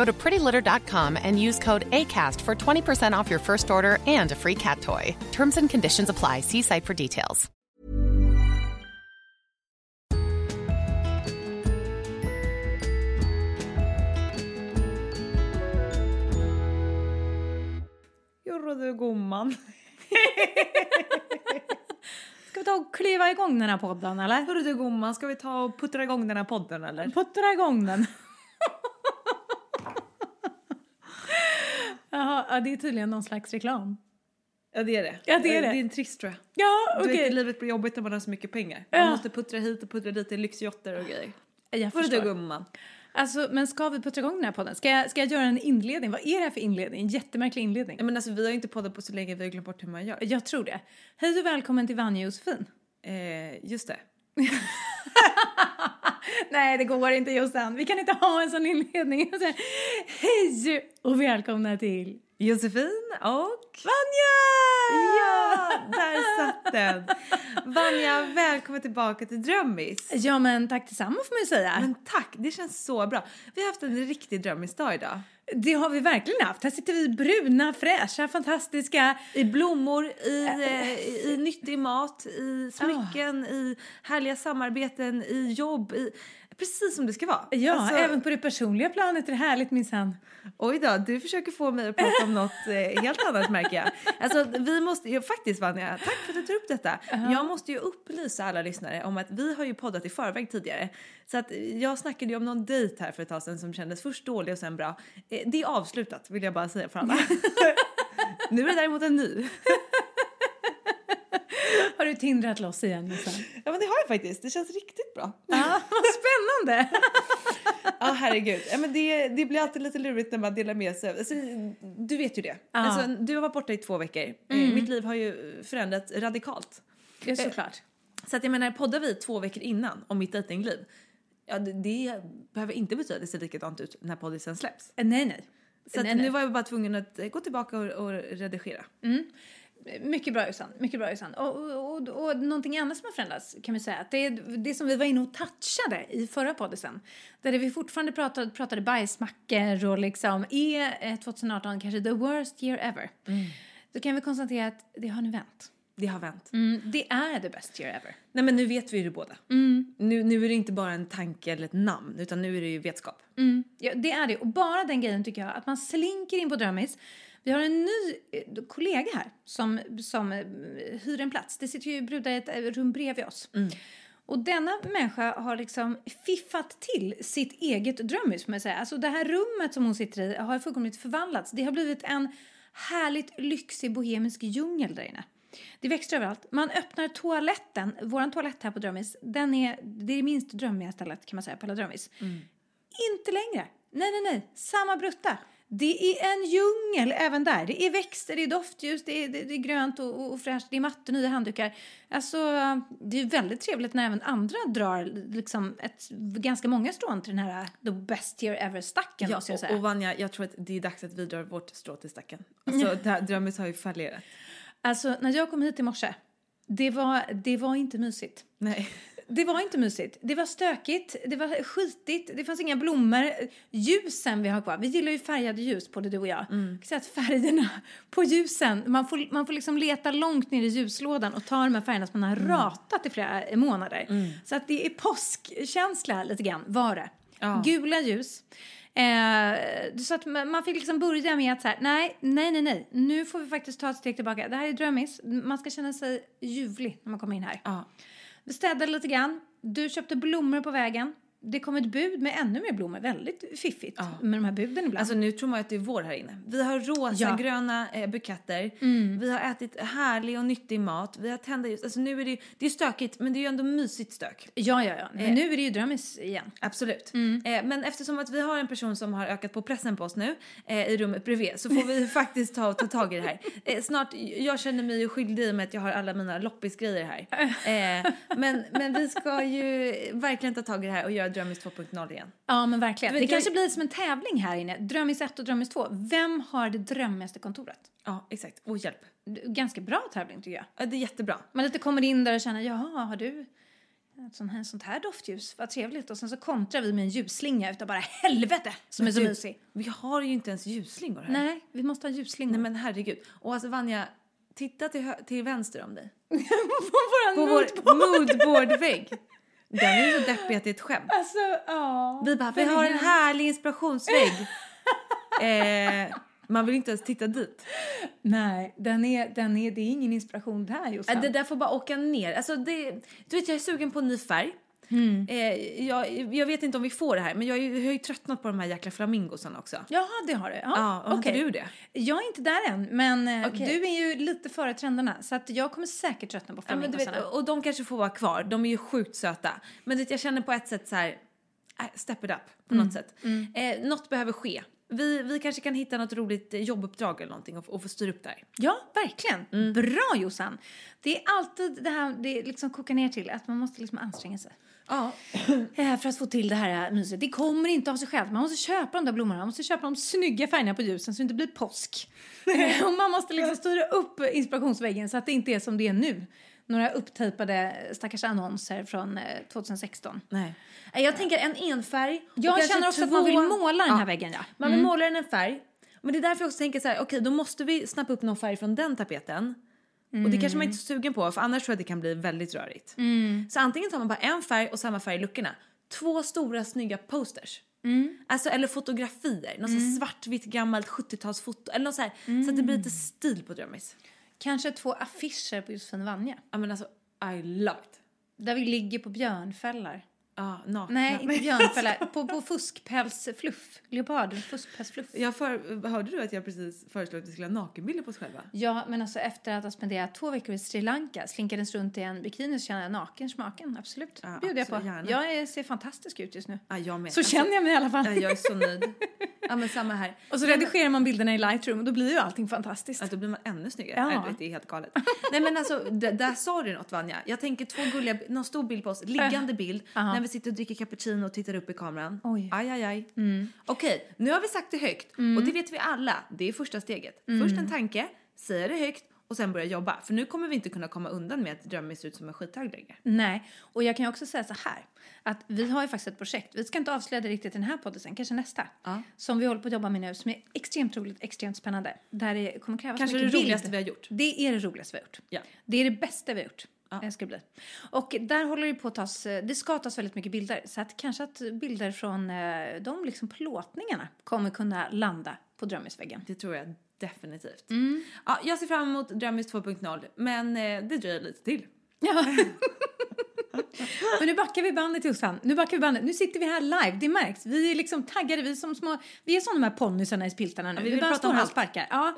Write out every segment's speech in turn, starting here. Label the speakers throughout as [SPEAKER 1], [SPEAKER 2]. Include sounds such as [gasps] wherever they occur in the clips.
[SPEAKER 1] Go to prettylitter.com and use code ACAST for 20% off your first order and a free cat toy. Terms and conditions apply. See site for details.
[SPEAKER 2] Jorro du gumman. [laughs] Ska vi ta och kliva igång den här podden eller?
[SPEAKER 3] Hörru du gumman, ska vi ta och puttra igång den här podden eller?
[SPEAKER 2] Puttra igång den. [laughs] Jaha, ja, det är tydligen någon slags reklam.
[SPEAKER 3] Ja det är det.
[SPEAKER 2] Ja, det är det.
[SPEAKER 3] Det är en trist tror jag.
[SPEAKER 2] Ja,
[SPEAKER 3] Du
[SPEAKER 2] okej.
[SPEAKER 3] vet, livet blir jobbigt när man har så mycket pengar.
[SPEAKER 2] Ja.
[SPEAKER 3] Man måste puttra hit och puttra dit i lyxjotter och grejer.
[SPEAKER 2] Jag
[SPEAKER 3] Hörru du
[SPEAKER 2] förstår.
[SPEAKER 3] gumman.
[SPEAKER 2] Alltså, men ska vi puttra igång den här podden? Ska jag, ska jag göra en inledning? Vad är det här för inledning? En jättemärklig inledning.
[SPEAKER 3] Ja, men alltså, vi har ju inte poddat på så länge, vi har glömt bort hur man gör.
[SPEAKER 2] Jag tror det. Hej och välkommen till Vanja och Josefin.
[SPEAKER 3] Eh, just det. [laughs]
[SPEAKER 2] Nej, det går inte Jossan. Vi kan inte ha en sån inledning. Hej och välkomna till
[SPEAKER 3] Josefin och...
[SPEAKER 2] Vanja!
[SPEAKER 3] Ja, där satt den! Vanja, välkommen tillbaka till Drömmis.
[SPEAKER 2] Ja, men tack detsamma får man ju säga.
[SPEAKER 3] Men tack, det känns så bra. Vi har haft en riktig drömmisdag idag.
[SPEAKER 2] Det har vi verkligen haft. Här sitter vi bruna, fräscha, fantastiska.
[SPEAKER 3] I blommor, i, eh, i nyttig mat, i smycken, i härliga samarbeten, i jobb, i... Precis som det ska vara.
[SPEAKER 2] Ja,
[SPEAKER 3] Alltså,
[SPEAKER 2] även på det personliga planet är det härligt minsann.
[SPEAKER 3] Oj då, du försöker få mig att prata om något eh, helt annat märker jag. Alltså vi måste, ja, faktiskt Vanja, tack för att du tar upp detta. Jag måste ju upplysa alla lyssnare om att vi har ju poddat i förväg tidigare. Så att jag snackade ju om någon dejt här för ett tag sedan som kändes först dålig och sen bra. Eh, det är avslutat vill jag bara säga för alla. [laughs] nu är det däremot en ny. [laughs]
[SPEAKER 2] Har du tindrat loss igen Jossan?
[SPEAKER 3] Ja men det har jag faktiskt, det känns riktigt bra.
[SPEAKER 2] Ja, vad spännande! [laughs]
[SPEAKER 3] Ja herregud, ja, men det, det blir alltid lite lurigt när man delar med sig. Alltså, du vet ju det. Alltså, du har varit borta i två veckor. Eh, Mitt liv har ju förändrats radikalt.
[SPEAKER 2] Ja, såklart.
[SPEAKER 3] Så att jag menar, poddar vi två veckor innan om mitt dejtingliv, ja det, det behöver inte betyda att det ser likadant ut när podden sen släpps.
[SPEAKER 2] Eh, Nej, nej.
[SPEAKER 3] Så
[SPEAKER 2] nej, nej.
[SPEAKER 3] nu var jag bara tvungen att eh, gå tillbaka och, och redigera.
[SPEAKER 2] Mycket bra Jossan, mycket bra Jossan. Och, och, och, och någonting annat som har förändrats kan vi säga, att det är det som vi var inne och touchade i förra podden där vi fortfarande pratade, pratade bajsmackor och liksom är eh, 2018 kanske the worst year ever. Då kan vi konstatera att det har nu vänt.
[SPEAKER 3] Det har vänt.
[SPEAKER 2] Mm, det är the best year ever.
[SPEAKER 3] Nej men nu vet vi ju det båda. Nu, nu är det inte bara en tanke eller ett namn utan nu är det ju vetskap.
[SPEAKER 2] Mm, ja, det är det. Och bara den grejen tycker jag, att man slinker in på Drömmis. Vi har en ny eh, kollega här som, som eh, hyr en plats. Det sitter ju brudar i ett eh, rum bredvid oss. Och denna människa har liksom fiffat till sitt eget drömhus, får man säga. Alltså det här rummet som hon sitter i har fullkomligt förvandlats. Det har blivit en härligt lyxig bohemisk djungel där inne. Det växter överallt. Man öppnar toaletten, vår toalett här på Drömmis, den är, det är det minst drömmiga stället kan man säga på hela Drömmis. Inte längre. Nej, nej, nej. Samma brutta. Det är en djungel även där. Det är växter, det är doftljus, det är, det, det är grönt och, och, och fräscht, det är mattor, nya handdukar. Alltså, det är väldigt trevligt när även andra drar liksom ett, ganska många strån till den här the best year ever-stacken,
[SPEAKER 3] Ja, och, och Vanja, jag tror att det är dags att vi drar vårt strå till stacken. Alltså, det här Drömmis har ju fallerat.
[SPEAKER 2] Alltså, när jag kom hit i morse, Det var, det var inte mysigt.
[SPEAKER 3] Nej.
[SPEAKER 2] Det var inte mysigt. Det var stökigt, det var skitigt, det fanns inga blommor. Ljusen vi har kvar, vi gillar ju färgade ljus både du och jag.
[SPEAKER 3] Mm.
[SPEAKER 2] Säga att färgerna [laughs] på ljusen, man får, man får liksom leta långt ner i ljuslådan och ta de här färgerna som man har
[SPEAKER 3] Mm.
[SPEAKER 2] ratat i flera månader. Så att det är påskkänsla lite grann, var det.
[SPEAKER 3] Ja.
[SPEAKER 2] Gula ljus. Eh, så att man fick liksom börja med att så här, nej, nej, nej, nej, nu får vi faktiskt ta ett steg tillbaka. Det här är drömmis, man ska känna sig ljuvlig när man kommer in här.
[SPEAKER 3] Ja.
[SPEAKER 2] Vi städade lite grann. Du köpte blommor på vägen. Det kom ett bud med ännu mer blommor. Väldigt fiffigt med de här buden ibland.
[SPEAKER 3] Alltså nu tror man att det är vår här inne. Vi har rosa
[SPEAKER 2] Ja.
[SPEAKER 3] gröna eh, buketter. Vi har ätit härlig och nyttig mat. Vi har tända ljus. Alltså nu är det ju, det är stökigt men det är ju ändå mysigt stök.
[SPEAKER 2] ja, ja, ja. Men nu är det ju drömmis igen.
[SPEAKER 3] Absolut. Eh, men eftersom att vi har en person som har ökat på pressen på oss nu eh, i rummet bredvid så får vi [laughs] faktiskt ta, ta tag i det här. Eh, snart, jag känner mig ju skyldig i och med att jag har alla mina loppisgrejer här. [laughs] Eh, men, men vi ska ju verkligen ta tag i det här och göra Drömmis 2.0 igen.
[SPEAKER 2] Ja, men verkligen.
[SPEAKER 3] Men
[SPEAKER 2] Det kanske blir som en tävling här inne. Drömmis 1 och Drömmis 2. Vem har det drömmigaste kontoret?
[SPEAKER 3] Ja, exakt. Och hjälp.
[SPEAKER 2] Ganska bra tävling tycker jag.
[SPEAKER 3] Ja, det är jättebra.
[SPEAKER 2] Man lite kommer in där och känner, jaha, har du ett sånt här, sånt här doftljus? Vad trevligt. Och sen så kontrar vi med en ljusslinga utav bara helvete som är så
[SPEAKER 3] Du,
[SPEAKER 2] mysig.
[SPEAKER 3] Vi har ju inte ens ljusslingor här.
[SPEAKER 2] Nej, vi måste ha ljusslingor.
[SPEAKER 3] Nej men herregud. Och alltså Vanja, titta till, till vänster om dig. [laughs]
[SPEAKER 2] på
[SPEAKER 3] På vår moodboardvägg. Den är så deppig att det är ett skämt.
[SPEAKER 2] Alltså, ja.
[SPEAKER 3] Vi bara, vi har en härlig inspirationsvägg. [laughs] eh, man vill inte ens titta dit.
[SPEAKER 2] Nej, den är, den är, det är ingen inspiration där Jossan.
[SPEAKER 3] Det där får bara åka ner. Alltså det, du vet, jag är sugen på en ny färg. Eh, jag, jag vet inte om vi får det här, men jag, jag har ju tröttnat på de här jäkla flamingosarna också.
[SPEAKER 2] Jaha, det har du. Ja,
[SPEAKER 3] Ja, har inte
[SPEAKER 2] okej.
[SPEAKER 3] du det?
[SPEAKER 2] Jag är inte där än, men eh,
[SPEAKER 3] Okej.
[SPEAKER 2] du är ju lite före trenderna. Så att jag kommer säkert tröttna på
[SPEAKER 3] Ja, men du vet,
[SPEAKER 2] flamingosarna.
[SPEAKER 3] och de kanske får vara kvar. De är ju sjukt söta. Men du vet, jag känner på ett sätt så här, äh, step it up på något sätt. Eh, något behöver ske. Vi, vi kanske kan hitta något roligt jobbuppdrag eller någonting och, och få styra upp där.
[SPEAKER 2] Ja, verkligen.
[SPEAKER 3] Mm.
[SPEAKER 2] Bra Jossan. Det är alltid det här, det liksom kokar ner till att man måste liksom anstränga sig.
[SPEAKER 3] Ja.
[SPEAKER 2] Eh, För att få till det här myset. Det kommer inte av sig självt. Man måste köpa de där blommorna. Man måste köpa de snygga färgerna på ljusen så det inte blir påsk. Eh, [laughs] Och man måste liksom styra upp inspirationsväggen så att det inte är som det är nu. Några upptejpade stackars annonser från eh, 2016.
[SPEAKER 3] Nej. Eh, Jag tänker en enfärg.
[SPEAKER 2] Jag känner också att man vill måla den här väggen, ja.
[SPEAKER 3] Man vill måla den en färg. Men det är därför jag också tänker så här, okej då måste vi snappa upp någon färg från den tapeten. Och det kanske man inte är så sugen på för annars tror jag att det kan bli väldigt rörigt. Så antingen tar man bara en färg och samma färg i luckorna. Två stora snygga posters. Alltså eller fotografier, något mm. svartvitt gammalt 70-talsfoto eller något så här. Så att det blir lite stil på Drömmis.
[SPEAKER 2] Kanske två affischer på Josefin Vanja.
[SPEAKER 3] Ja men alltså I love it.
[SPEAKER 2] Där vi ligger på björnfällar.
[SPEAKER 3] Ja, nakna.
[SPEAKER 2] Nej, inte [laughs] björnfällar. på, på fuskpälsfluff. Leopard, fuskpälsfluff.
[SPEAKER 3] Jag för, hörde du att jag precis föreslog att vi skulle ha nakenbilder på oss själva?
[SPEAKER 2] Ja, men alltså efter att ha spenderat två veckor i Sri Lanka, slinkades runt i en bikini så känner jag naken smaken. Absolut,
[SPEAKER 3] Ja,
[SPEAKER 2] bjuder jag på.
[SPEAKER 3] gärna.
[SPEAKER 2] Jag ser fantastisk ut just nu.
[SPEAKER 3] Ja, jag med.
[SPEAKER 2] Så känner jag mig i alla fall.
[SPEAKER 3] Ja, jag är så nöjd. Ja men samma här. [laughs]
[SPEAKER 2] Och så redigerar man bilderna i Lightroom och då blir ju allting fantastiskt.
[SPEAKER 3] Ja, då blir man ännu snyggare.
[SPEAKER 2] Ja.
[SPEAKER 3] Nej, det är helt galet. Nej men alltså, där sa du något Vanja. Jag tänker två gulliga, någon stor bild på oss, liggande bild,
[SPEAKER 2] Aha.
[SPEAKER 3] När vi sitter och dricker cappuccino och tittar upp i kameran.
[SPEAKER 2] Oj.
[SPEAKER 3] Aj, aj, aj. Okej, nu har vi sagt det högt och det vet vi alla. Det är första steget. Först en tanke, säga det högt och sen börja jobba. För nu kommer vi inte kunna komma undan med att drömmen ser ut som en skithög längre.
[SPEAKER 2] Nej, och jag kan ju också säga så här. Att vi har ju faktiskt ett projekt, vi ska inte avslöja det riktigt i den här podden sen, kanske nästa.
[SPEAKER 3] Ja.
[SPEAKER 2] Som vi håller på att jobba med nu, som är extremt roligt, extremt spännande. Där det kommer krävas
[SPEAKER 3] Kanske
[SPEAKER 2] mycket
[SPEAKER 3] det
[SPEAKER 2] bild.
[SPEAKER 3] roligaste vi har gjort.
[SPEAKER 2] Det är det roligaste vi har gjort.
[SPEAKER 3] Ja.
[SPEAKER 2] Det är det bästa vi har gjort. Det ska det bli. Och där håller det på att tas, eh, det ska tas väldigt mycket bilder. Så att kanske att bilder från eh, de liksom plåtningarna kommer kunna landa på drömmisväggen.
[SPEAKER 3] Det tror jag definitivt. Ja, jag ser fram emot Drömmis 2.0 men eh, det dröjer lite till.
[SPEAKER 2] Ja. [laughs] Men nu backar vi bandet Jossan. Nu backar vi bandet. Nu sitter vi här live, det märks. Vi är liksom taggade, vi är som små, vi är som de här ponnysarna i spiltarna nu.
[SPEAKER 3] vi
[SPEAKER 2] vi
[SPEAKER 3] vill
[SPEAKER 2] bara
[SPEAKER 3] prata
[SPEAKER 2] står här och sparkar. Ja,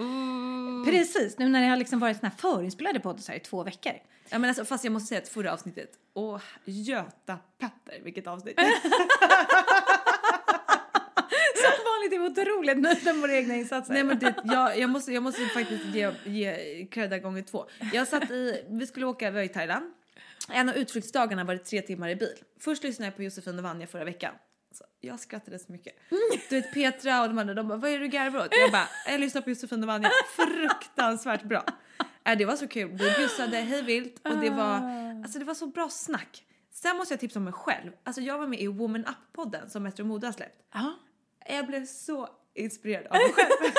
[SPEAKER 2] precis. Nu när det har liksom varit såna här förinspelade poddar så här i två veckor.
[SPEAKER 3] Ja, men alltså, fast jag måste säga att förra avsnittet, åh Göta Petter, vilket avsnitt. [laughs]
[SPEAKER 2] Som vanligt är vi otroligt nöjda med våra egna insatser.
[SPEAKER 3] Nej men det, jag, jag, måste, jag måste faktiskt ge, ge credda gånger två. Jag satt i, vi skulle åka, vi var i Thailand. En av utflyktsdagarna var det tre timmar i bil. Först lyssnade jag på Josefin och Vanja förra veckan. Så jag skrattade så mycket. [laughs] Du vet Petra och de andra, de bara vad är det du garvar åt? Jag bara, jag lyssnar på Josefin och Vanja, fruktansvärt bra. Äh, det var så kul. Vi bjussade [gasps] hej vilt och det var, alltså det var så bra snack. Sen måste jag tipsa om mig själv. Alltså jag var med i Woman Up-podden som Metro Mode har släppt.
[SPEAKER 2] Ja.
[SPEAKER 3] Jag blev så inspirerad av mig själv. [laughs]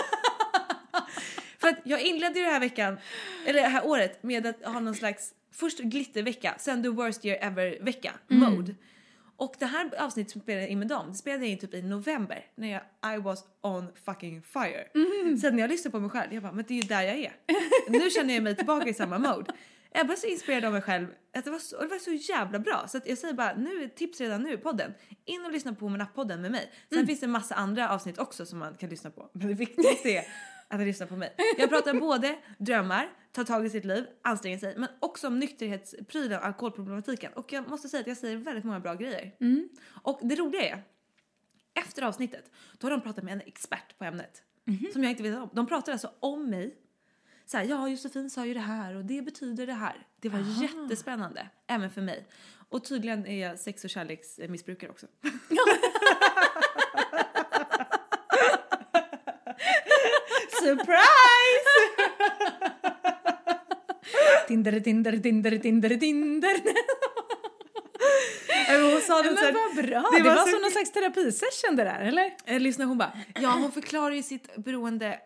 [SPEAKER 3] För att jag inledde ju det här veckan, eller det här året med att ha någon slags, först glittervecka, sen the worst year ever vecka, mode. Och det här avsnittet som spelade jag in med dem, det spelade jag in typ i november när jag I was on fucking fire. Sen när jag lyssnade på mig själv, jag bara, men det är ju där jag är. nu känner jag mig tillbaka i samma mode. Jag blev så inspirerad av mig själv att det var så, det var så jävla bra. Så jag säger bara nu, tips redan nu podden. In och lyssna på Woman podden med mig. Sen finns det en massa andra avsnitt också som man kan lyssna på. Men det viktigaste är att lyssna på mig. Jag pratar både drömmar, ta tag i sitt liv, anstränga sig, men också om nykterhetsprylen, alkoholproblematiken. Och jag måste säga att jag säger väldigt många bra grejer. Och det roliga är, efter avsnittet, då har de pratat med en expert på ämnet. Som jag inte vet om. De pratar alltså om mig. Så här, ja Josefin sa ju det här och det betyder det här. Det var jättespännande, även för mig. Och tydligen är jag sex och kärleksmissbrukare också. Surprise! [laughs]
[SPEAKER 2] Tinder, Tinder, Tinder, Tinder, Tinder.
[SPEAKER 3] Hon sa det
[SPEAKER 2] Men vad bra!
[SPEAKER 3] det
[SPEAKER 2] Det,
[SPEAKER 3] var
[SPEAKER 2] var,
[SPEAKER 3] så-
[SPEAKER 2] som någon slags terapisession det där, eller?
[SPEAKER 3] Eh, lyssna hon bara, ja hon förklarar ju sitt beroende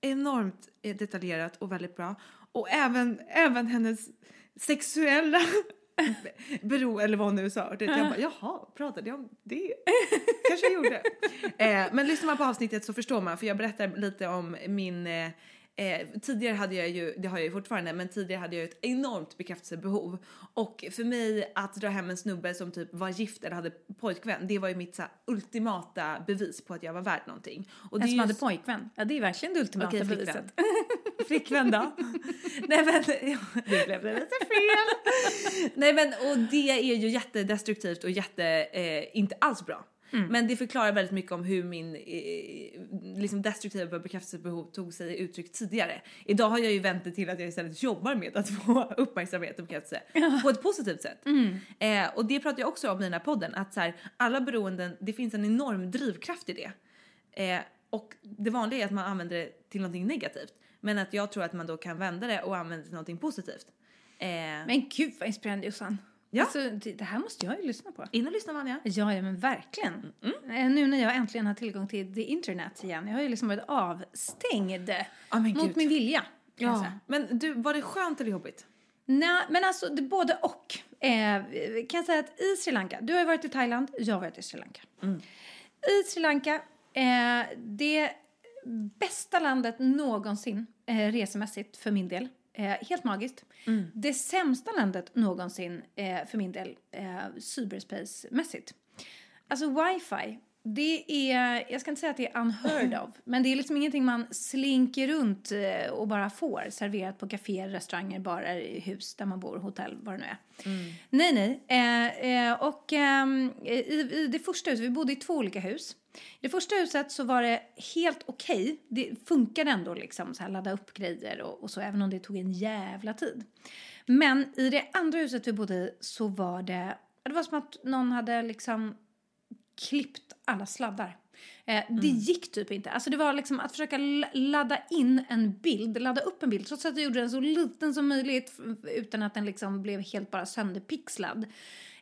[SPEAKER 3] enormt eh, detaljerat och väldigt bra. Och även, även hennes sexuella [laughs] beroende, eller vad hon nu sa. Det, jag bara, jaha, pratade jag om det? [laughs] Kanske jag gjorde. Eh, men lyssnar man på avsnittet så förstår man, för jag berättar lite om min eh, Eh, tidigare hade jag ju, det har jag ju fortfarande, men tidigare hade jag ett enormt bekräftelsebehov. Och för mig att dra hem en snubbe som typ var gift eller hade pojkvän, det var ju mitt så här, ultimata bevis på att jag var värd någonting. Och
[SPEAKER 2] En som hade
[SPEAKER 3] ju-
[SPEAKER 2] pojkvän. Ja, det är verkligen det ultimata
[SPEAKER 3] Okej,
[SPEAKER 2] beviset. [laughs]
[SPEAKER 3] flickvän. då? [laughs] Nej men, [laughs] ja, det blev lite fel. Nej men och det är ju jättedestruktivt och jätte, eh, inte alls bra. Men det förklarar väldigt mycket om hur min eh, liksom destruktiva bekräftelsebehov tog sig uttryck tidigare. Idag har jag ju vänt det till att jag istället jobbar med att [laughs] få uppmärksamhet och bekräftelse på ett positivt sätt. Eh, och det pratar jag också om i den här podden, att så här, alla beroenden, det finns en enorm drivkraft i det. Eh, och det vanliga är att man använder det till någonting negativt. Men att jag tror att man då kan vända det och använda det till någonting positivt. Eh,
[SPEAKER 2] Men gud vad inspirerande Jossan.
[SPEAKER 3] Ja.
[SPEAKER 2] Alltså, det, det här måste jag ju lyssna på.
[SPEAKER 3] in och lyssna Vanja.
[SPEAKER 2] Ja, ja men verkligen. Eh, Nu när jag äntligen har tillgång till the internet igen. Jag har ju liksom varit avstängd
[SPEAKER 3] men
[SPEAKER 2] mot
[SPEAKER 3] gud.
[SPEAKER 2] min vilja.
[SPEAKER 3] Ja. Men du, var det skönt eller jobbigt?
[SPEAKER 2] Nej, men alltså det, både och. Eh, kan jag säga att i Sri Lanka, du har ju varit i Thailand, jag har varit i Sri Lanka. I Sri Lanka, eh, det bästa landet någonsin eh, resemässigt för min del. Eh, helt magiskt. Det sämsta landet någonsin eh, för min del eh, cyberspace-mässigt. Alltså wifi, det är, jag ska inte säga att det är unheard of, [laughs] men det är liksom ingenting man slinker runt eh, och bara får serverat på kaféer, restauranger, barer, hus där man bor, hotell, vad det nu är. Nej, nej. Eh, eh, och ehm, i, i det första huset, vi bodde i två olika hus. I det första huset så var det helt okej. Det funkade ändå liksom så här ladda upp grejer och, och så, även om det tog en jävla tid. Men i det andra huset vi bodde i så var det, det var som att någon hade liksom klippt alla sladdar. Eh, det gick typ inte. Alltså det var liksom att försöka ladda in en bild, ladda upp en bild trots att jag gjorde den så liten som möjligt utan att den liksom blev helt bara sönderpixlad.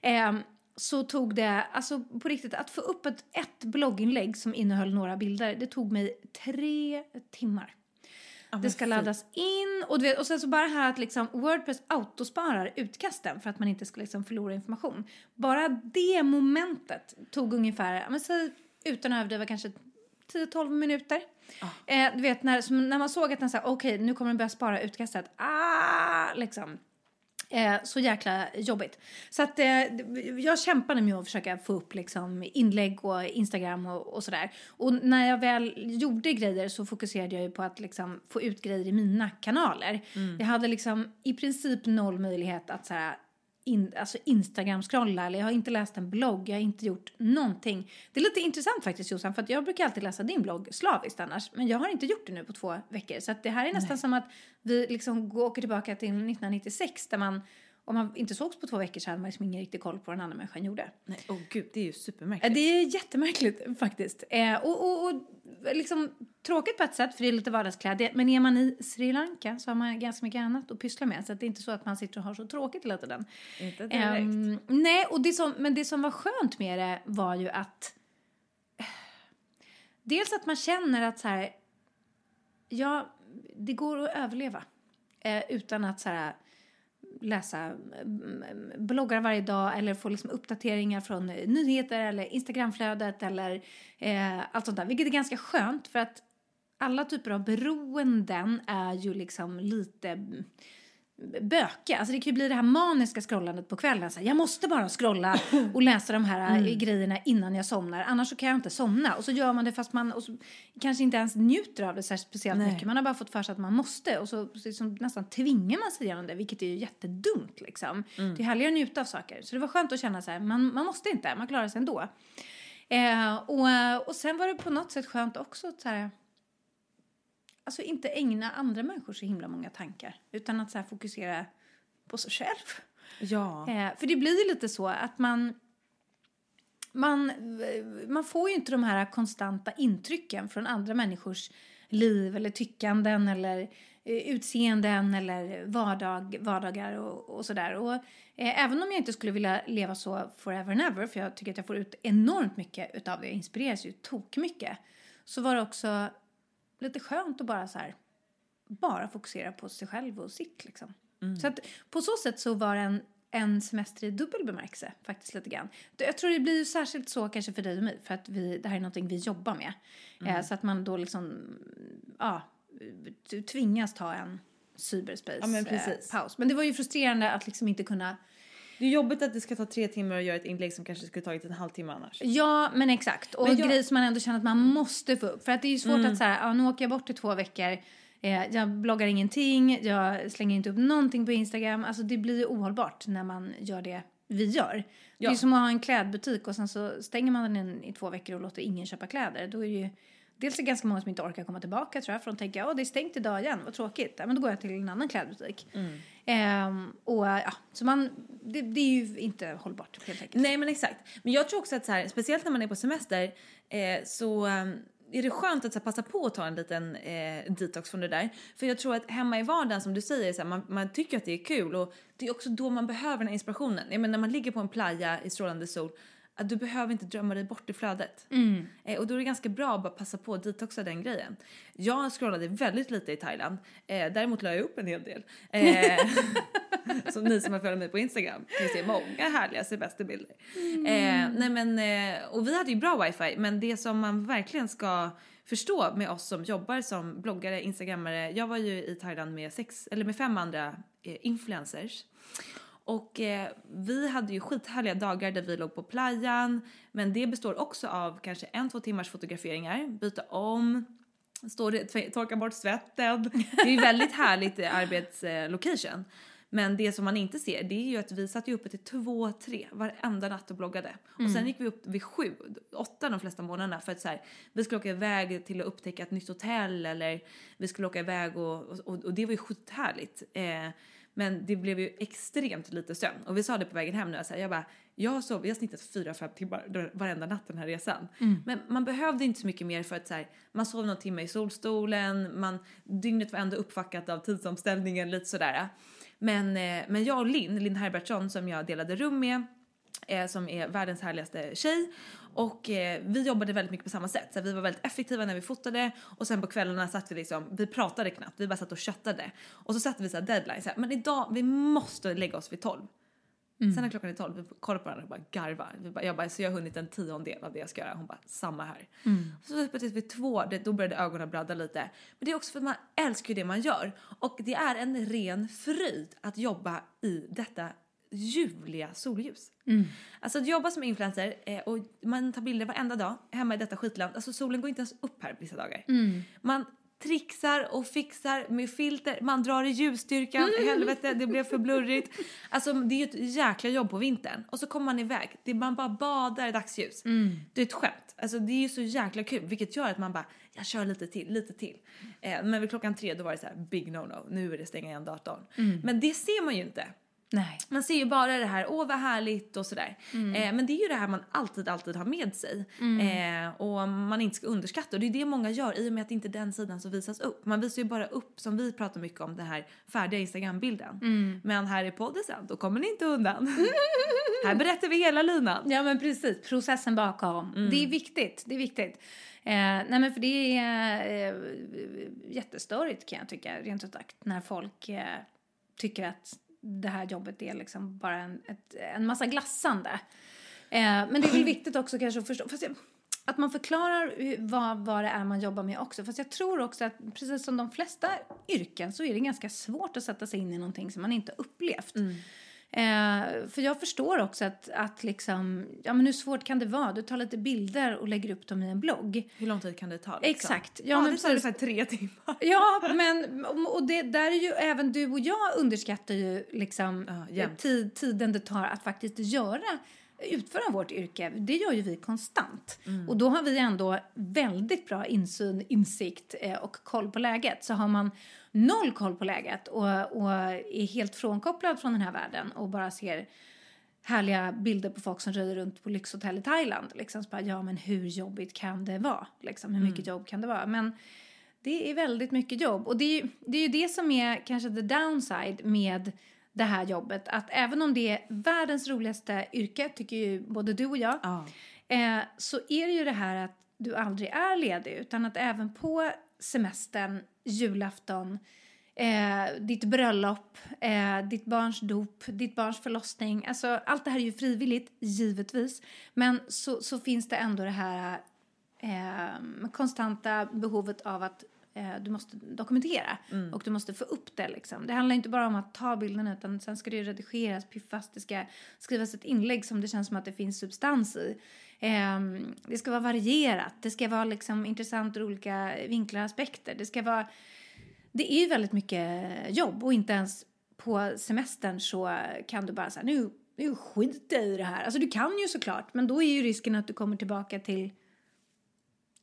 [SPEAKER 2] Eh, så tog det, alltså på riktigt, att få upp ett, ett blogginlägg som innehöll några bilder, det tog mig tre timmar. Det ska laddas in och, du vet, och sen så bara här att liksom Wordpress autosparar utkasten för att man inte ska liksom förlora information. Bara det momentet tog ungefär, ja, men säg utan att överdriva kanske 10-12 minuter. Eh, du vet när, när man såg att den sa okej nu kommer den börja spara utkastet, ah, liksom. Eh, så jäkla jobbigt. Så att eh, jag kämpade med att försöka få upp liksom inlägg och Instagram och, och sådär. Och när jag väl gjorde grejer så fokuserade jag ju på att liksom få ut grejer i mina kanaler. Jag hade liksom i princip noll möjlighet att såhär in, alltså Instagram-scrolla eller jag har inte läst en blogg, jag har inte gjort någonting. Det är lite intressant faktiskt Jossan, för att jag brukar alltid läsa din blogg slaviskt annars, men jag har inte gjort det nu på två veckor. Så att det här är nästan som att vi liksom går, åker tillbaka till 1996 där man om man inte sågs på två veckor så hade man liksom ingen riktig koll på vad den andra människan gjorde.
[SPEAKER 3] Nej, åh gud, det är ju supermärkligt.
[SPEAKER 2] Det är jättemärkligt [laughs] faktiskt. Eh, och, och, och liksom tråkigt på ett sätt för det är lite vardagskläder. Men är man i Sri Lanka så har man ganska mycket annat att pyssla med. Så att det är inte så att man sitter och har så tråkigt hela tiden.
[SPEAKER 3] Inte direkt.
[SPEAKER 2] Ehm, nej, och det som, men det som var skönt med det var ju att [sighs] dels att man känner att så här, ja, det går att överleva eh, utan att så här, läsa mm, mm, bloggar varje dag eller få liksom uppdateringar från eh, nyheter eller Instagramflödet eller eh, allt sånt där. Vilket är ganska skönt för att alla typer av beroenden är ju liksom lite mm, mm, bökiga. Alltså det kan ju bli det här maniska scrollandet på kvällen. Så här, jag måste bara scrolla och [laughs] läsa de här mm. grejerna innan jag somnar. Annars så kan jag inte somna. Och så gör man det fast man och så, kanske inte ens njuter av det här speciellt
[SPEAKER 3] Nej.
[SPEAKER 2] mycket. Man har bara fått för sig att man måste. Och så, så liksom, nästan tvingar man sig igenom det. Vilket är ju jättedumt liksom. Det är härligare att njuta av saker. Så det var skönt att känna så här, man, man måste inte. Man klarar sig ändå. Eh, och, och sen var det på något sätt skönt också att så här, alltså inte ägna andra människor så himla många tankar. Utan att så fokusera på sig själv.
[SPEAKER 3] Ja.
[SPEAKER 2] Eh, för det blir ju lite så att man, man, man får ju inte de här konstanta intrycken från andra människors liv eller tyckanden eller eh, utseenden eller vardag, vardagar och, och sådär. Och eh, även om jag inte skulle vilja leva så forever and ever, för jag tycker att jag får ut enormt mycket utav det, jag inspireras ju tok mycket, så var det också lite skönt att bara så här, bara fokusera på sig själv och sitt liksom. Så att på så sätt så var det en, en semester i dubbel bemärkelse faktiskt lite grann. Jag tror det blir ju särskilt så kanske för dig och mig för att vi, det här är någonting vi jobbar med. Eh, så att man då liksom, ja, tvingas ta en cyberspace
[SPEAKER 3] Ja, men
[SPEAKER 2] eh. Men det var ju frustrerande att liksom inte kunna
[SPEAKER 3] Det är jobbigt att det ska ta tre timmar att göra ett inlägg som kanske skulle tagit en halvtimme annars.
[SPEAKER 2] Ja, men exakt. Och
[SPEAKER 3] Men jag-
[SPEAKER 2] grejer som man ändå känner att man måste få upp. För att det är ju svårt att så här, ja, nu åker jag bort i två veckor. Eh, jag bloggar ingenting, jag slänger inte upp någonting på Instagram. Alltså det blir ju ohållbart när man gör det vi gör. Det är
[SPEAKER 3] Ja.
[SPEAKER 2] som att ha en klädbutik och sen så stänger man den i två veckor och låter ingen köpa kläder. Då är det ju dels är det ganska många som inte orkar komma tillbaka tror jag. För de tänker, ja det är stängt idag igen, vad tråkigt. Ja, men då går jag till en annan klädbutik. Ehm, och ja, så man, det, det är ju inte hållbart helt enkelt.
[SPEAKER 3] Nej men exakt. Men jag tror också att så här, speciellt när man är på semester eh, så ehm, är det skönt att så här, passa på att ta en liten eh, detox från det där. För jag tror att hemma i vardagen som du säger, så här, man, man tycker att det är kul och det är också då man behöver den här inspirationen. Jag menar när man ligger på en playa i strålande sol att du behöver inte drömma dig bort i flödet. Eh, och då är det ganska bra att bara passa på att detoxa den grejen. Jag scrollade väldigt lite i Thailand. Eh, däremot la jag upp en hel del. Eh, [laughs] som ni som har följt mig på Instagram kan se många härliga semesterbilder. Eh, nej men, eh, och vi hade ju bra wifi men det som man verkligen ska förstå med oss som jobbar som bloggare, instagrammare. Jag var ju i Thailand med, sex, eller med fem andra eh, influencers. Och eh, vi hade ju skithärliga dagar där vi låg på playan. Men det består också av kanske en, två timmars fotograferingar, byta om, stå torka bort svetten. Det är ju väldigt härligt eh, arbetslocation. Men det som man inte ser det är ju att vi satt ju uppe till två, tre varenda natt och bloggade. Och sen gick vi upp vid sju, åtta de flesta månaderna för att så här, vi skulle åka iväg till att upptäcka ett nytt hotell eller vi skulle åka iväg och, och, och det var ju skithärligt. Eh, men det blev ju extremt lite sömn. Och vi sa det på vägen hem nu, så här, jag bara, jag sovit, jag har snittat 4-5 timmar varenda natt den här resan. Men man behövde inte så mycket mer för att så här, man sov någon timme i solstolen, man, dygnet var ändå uppfackat av tidsomställningen, lite sådär. Men, eh, men jag och Linn, Linn Herbertsson som jag delade rum med, eh, som är världens härligaste tjej. Och eh, vi jobbade väldigt mycket på samma sätt. Så vi var väldigt effektiva när vi fotade och sen på kvällarna satt vi liksom, vi pratade knappt, vi bara satt och chattade. Och så satte vi så här deadlines, så här, men idag, vi måste lägga oss vid 12. Sen när klockan är 12, vi kollar på varandra och bara garvar. Vi bara, jag bara, så jag har hunnit en tiondel av det jag ska göra. Hon bara, samma här. Och så precis vid två, det, då började ögonen bladda lite. Men det är också för att man älskar ju det man gör. Och det är en ren fröjd att jobba i detta ljuvliga solljus. Alltså att jobba som influencer eh, och man tar bilder varenda dag hemma i detta skitland. Alltså solen går inte ens upp här vissa dagar. Man trixar och fixar med filter, man drar i ljusstyrkan, helvete det blev för blurrigt. Alltså det är ju ett jäkla jobb på vintern. Och så kommer man iväg, det, man bara badar i dagsljus. Det är ett skämt. Alltså det är ju så jäkla kul vilket gör att man bara, jag kör lite till, lite till. Eh, men vid klockan tre då var det så här big no no, nu är det stänga igen datorn. Men det ser man ju inte.
[SPEAKER 2] Nej.
[SPEAKER 3] Man ser ju bara det här, åh vad härligt och sådär.
[SPEAKER 2] Mm.
[SPEAKER 3] Eh, men det är ju det här man alltid, alltid har med sig. Eh, och man inte ska underskatta. Och det är det många gör i och med att det inte är den sidan som visas upp. Man visar ju bara upp, som vi pratar mycket om, den här färdiga Instagram-bilden.
[SPEAKER 2] Mm.
[SPEAKER 3] Men här i podden sen, då kommer ni inte undan. [laughs] här berättar vi hela linan.
[SPEAKER 2] Ja men precis, processen bakom. Det är viktigt, det är viktigt. Eh, nej men för det är eh, jättestörigt kan jag tycka, rent ut sagt, när folk eh, tycker att det här jobbet är liksom bara en, ett, en massa glassande. Eh, men det är väl viktigt också kanske att förstå, fast jag, att man förklarar vad, vad det är man jobbar med också. Fast jag tror också att precis som de flesta yrken så är det ganska svårt att sätta sig in i någonting som man inte upplevt. Mm. Eh, för jag förstår också att, att liksom, ja men hur svårt kan det vara? Du tar lite bilder och lägger upp dem i en blogg.
[SPEAKER 3] Hur lång tid kan det ta? Liksom?
[SPEAKER 2] Exakt. Ja,
[SPEAKER 3] Ja,
[SPEAKER 2] men
[SPEAKER 3] det tar
[SPEAKER 2] precis.
[SPEAKER 3] tre timmar.
[SPEAKER 2] Ja, [laughs] men och det, där är ju även du och jag underskattar ju liksom
[SPEAKER 3] Ja, jämt.
[SPEAKER 2] tid, tiden det tar att faktiskt göra utföra vårt yrke. Det gör ju vi konstant. Och då har vi ändå väldigt bra insyn, insikt eh, och koll på läget. Så har man noll koll på läget och, och är helt frånkopplad från den här världen och bara ser härliga bilder på folk som röjer runt på lyxhotell i Thailand. Liksom, så bara, ja, men hur jobbigt kan det vara? Liksom, hur mycket jobb kan det vara? Men det är väldigt mycket jobb. Och det är, ju- det är ju det som är kanske the downside med det här jobbet. Att även om det är världens roligaste yrke, tycker ju både du och jag,
[SPEAKER 3] Ja.
[SPEAKER 2] eh, så är det ju det här att du aldrig är ledig. Utan att även på semestern, julafton, eh, ditt bröllop, eh, ditt barns dop, ditt barns förlossning. Alltså, allt det här är ju frivilligt, givetvis. Men så, så finns det ändå det här eh, konstanta behovet av att du måste dokumentera och du måste få upp det. Liksom. Det handlar inte bara om att ta bilderna utan sen ska det ju redigeras, piffas, det ska skrivas ett inlägg som det känns som att det finns substans i. Ehm, det ska vara varierat, det ska vara liksom intressant ur olika vinklar och aspekter. Det ska vara... Det är ju väldigt mycket jobb och inte ens på semestern så kan du bara säga nu, nu skiter jag i det här. Alltså du kan ju såklart men då är ju risken att du kommer tillbaka till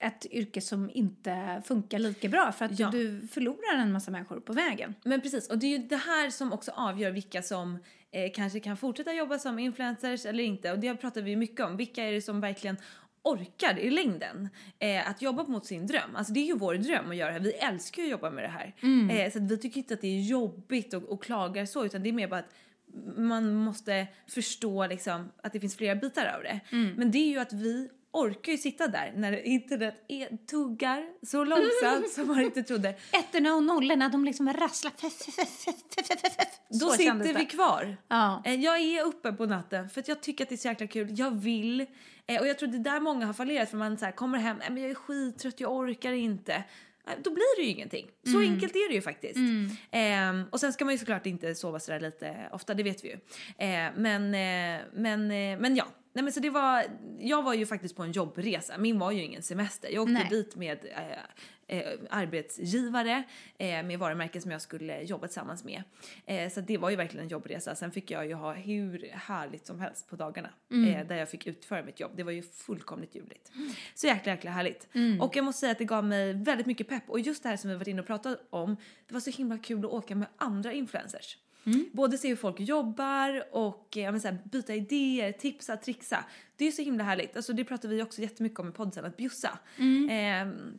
[SPEAKER 2] ett yrke som inte funkar lika bra för att
[SPEAKER 3] Ja.
[SPEAKER 2] du förlorar en massa människor på vägen.
[SPEAKER 3] Men precis, och det är ju det här som också avgör vilka som eh, kanske kan fortsätta jobba som influencers eller inte. Och det pratar vi mycket om. Vilka är det som verkligen orkar i längden eh, att jobba mot sin dröm. Alltså det är ju vår dröm att göra det här. Vi älskar ju att jobba med det här. Eh, så vi tycker inte att det är jobbigt och, och klagar så utan det är mer bara att man måste förstå liksom att det finns flera bitar av det. Men det är ju att vi orkar ju sitta där när internet är, tuggar så långsamt som man inte trodde. [laughs]
[SPEAKER 2] Ettorna och nollorna, de liksom rasslar.
[SPEAKER 3] Då sitter vi kvar.
[SPEAKER 2] Ja.
[SPEAKER 3] Eh, Jag är uppe på natten för att jag tycker att det är så jäkla kul. Jag vill. Eh, Och jag tror det är där många har fallerat för man så här, kommer hem, men jag är skittrött, jag orkar inte. Eh, Då blir det ju ingenting. Så
[SPEAKER 2] Mm.
[SPEAKER 3] enkelt är det ju faktiskt. Ehm, och sen ska man ju såklart inte sova sådär lite ofta, det vet vi ju. Eh, men, eh, men, eh, men ja. Nej, men så det var, jag var ju faktiskt på en jobbresa. Min var ju ingen semester. Jag åkte
[SPEAKER 2] Nej.
[SPEAKER 3] dit med eh, eh, arbetsgivare eh, med varumärken som jag skulle jobba tillsammans med. Eh, så det var ju verkligen en jobbresa. Sen fick jag ju ha hur härligt som helst på dagarna eh, där jag fick utföra mitt jobb. Det var ju fullkomligt ljuvligt. Så jäkla jäkla härligt. Och jag måste säga att det gav mig väldigt mycket pepp och just det här som vi varit inne och pratat om. Det var så himla kul att åka med andra influencers. Både se hur folk jobbar och eh, ja, men så här, byta idéer, tipsa, trixa. Det är så himla härligt. Alltså, det pratar vi också jättemycket om i podden, att bjussa. Ehm,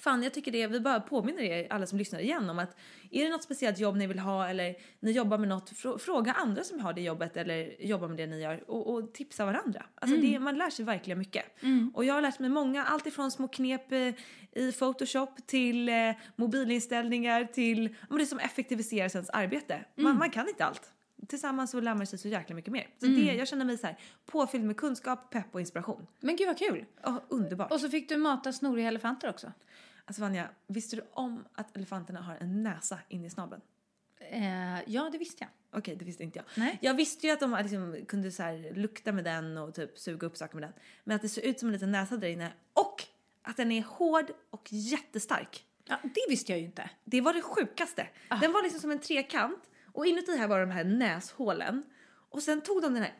[SPEAKER 3] Fan, jag tycker det, vi bara påminner er alla som lyssnar igen om att är det något speciellt jobb ni vill ha eller ni jobbar med något, frå- fråga andra som har det jobbet eller jobbar med det ni gör och, och tipsa varandra. Alltså det, man lär sig verkligen mycket. Och jag har lärt mig många, allt ifrån små knep eh, i Photoshop till eh, mobilinställningar till men det som effektiviserar ens arbete. Man, man kan inte allt. Tillsammans så lär man sig så jäkla mycket mer. Så det, jag känner mig så här påfylld med kunskap, pepp och inspiration.
[SPEAKER 2] Men gud vad kul!
[SPEAKER 3] Åh, underbart.
[SPEAKER 2] Och så fick du mata snoriga elefanter också.
[SPEAKER 3] Alltså Vanja, visste du om att elefanterna har en näsa in i snabeln?
[SPEAKER 2] Eh, ja, det visste jag.
[SPEAKER 3] Okej, det visste inte jag.
[SPEAKER 2] Nej.
[SPEAKER 3] Jag visste ju att de liksom kunde så här lukta med den och typ suga upp saker med den. Men att det ser ut som en liten näsa där inne och att den är hård och jättestark.
[SPEAKER 2] Ja, det visste jag ju inte.
[SPEAKER 3] Det var det sjukaste. Den var liksom som en trekant och inuti här var de här näshålen. Och sen tog de den här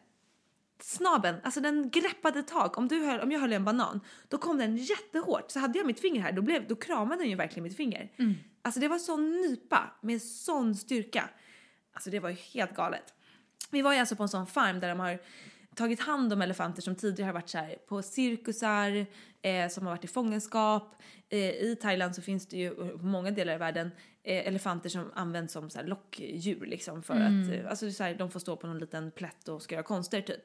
[SPEAKER 3] snabeln, alltså den greppade tag. Om, du höll, om jag höll en banan, då kom den jättehårt. Så hade jag mitt finger här, då, blev, då kramade den ju verkligen mitt finger. Alltså det var sån nypa med sån styrka. Alltså det var ju helt galet. Vi var ju alltså på en sån farm där de har tagit hand om elefanter som tidigare har varit så här på cirkusar, eh, som har varit i fångenskap. Eh, I Thailand så finns det ju, på många delar i världen, eh, elefanter som används som så här lockdjur liksom för att, eh, alltså så här, de får stå på någon liten plätt och ska göra konster typ.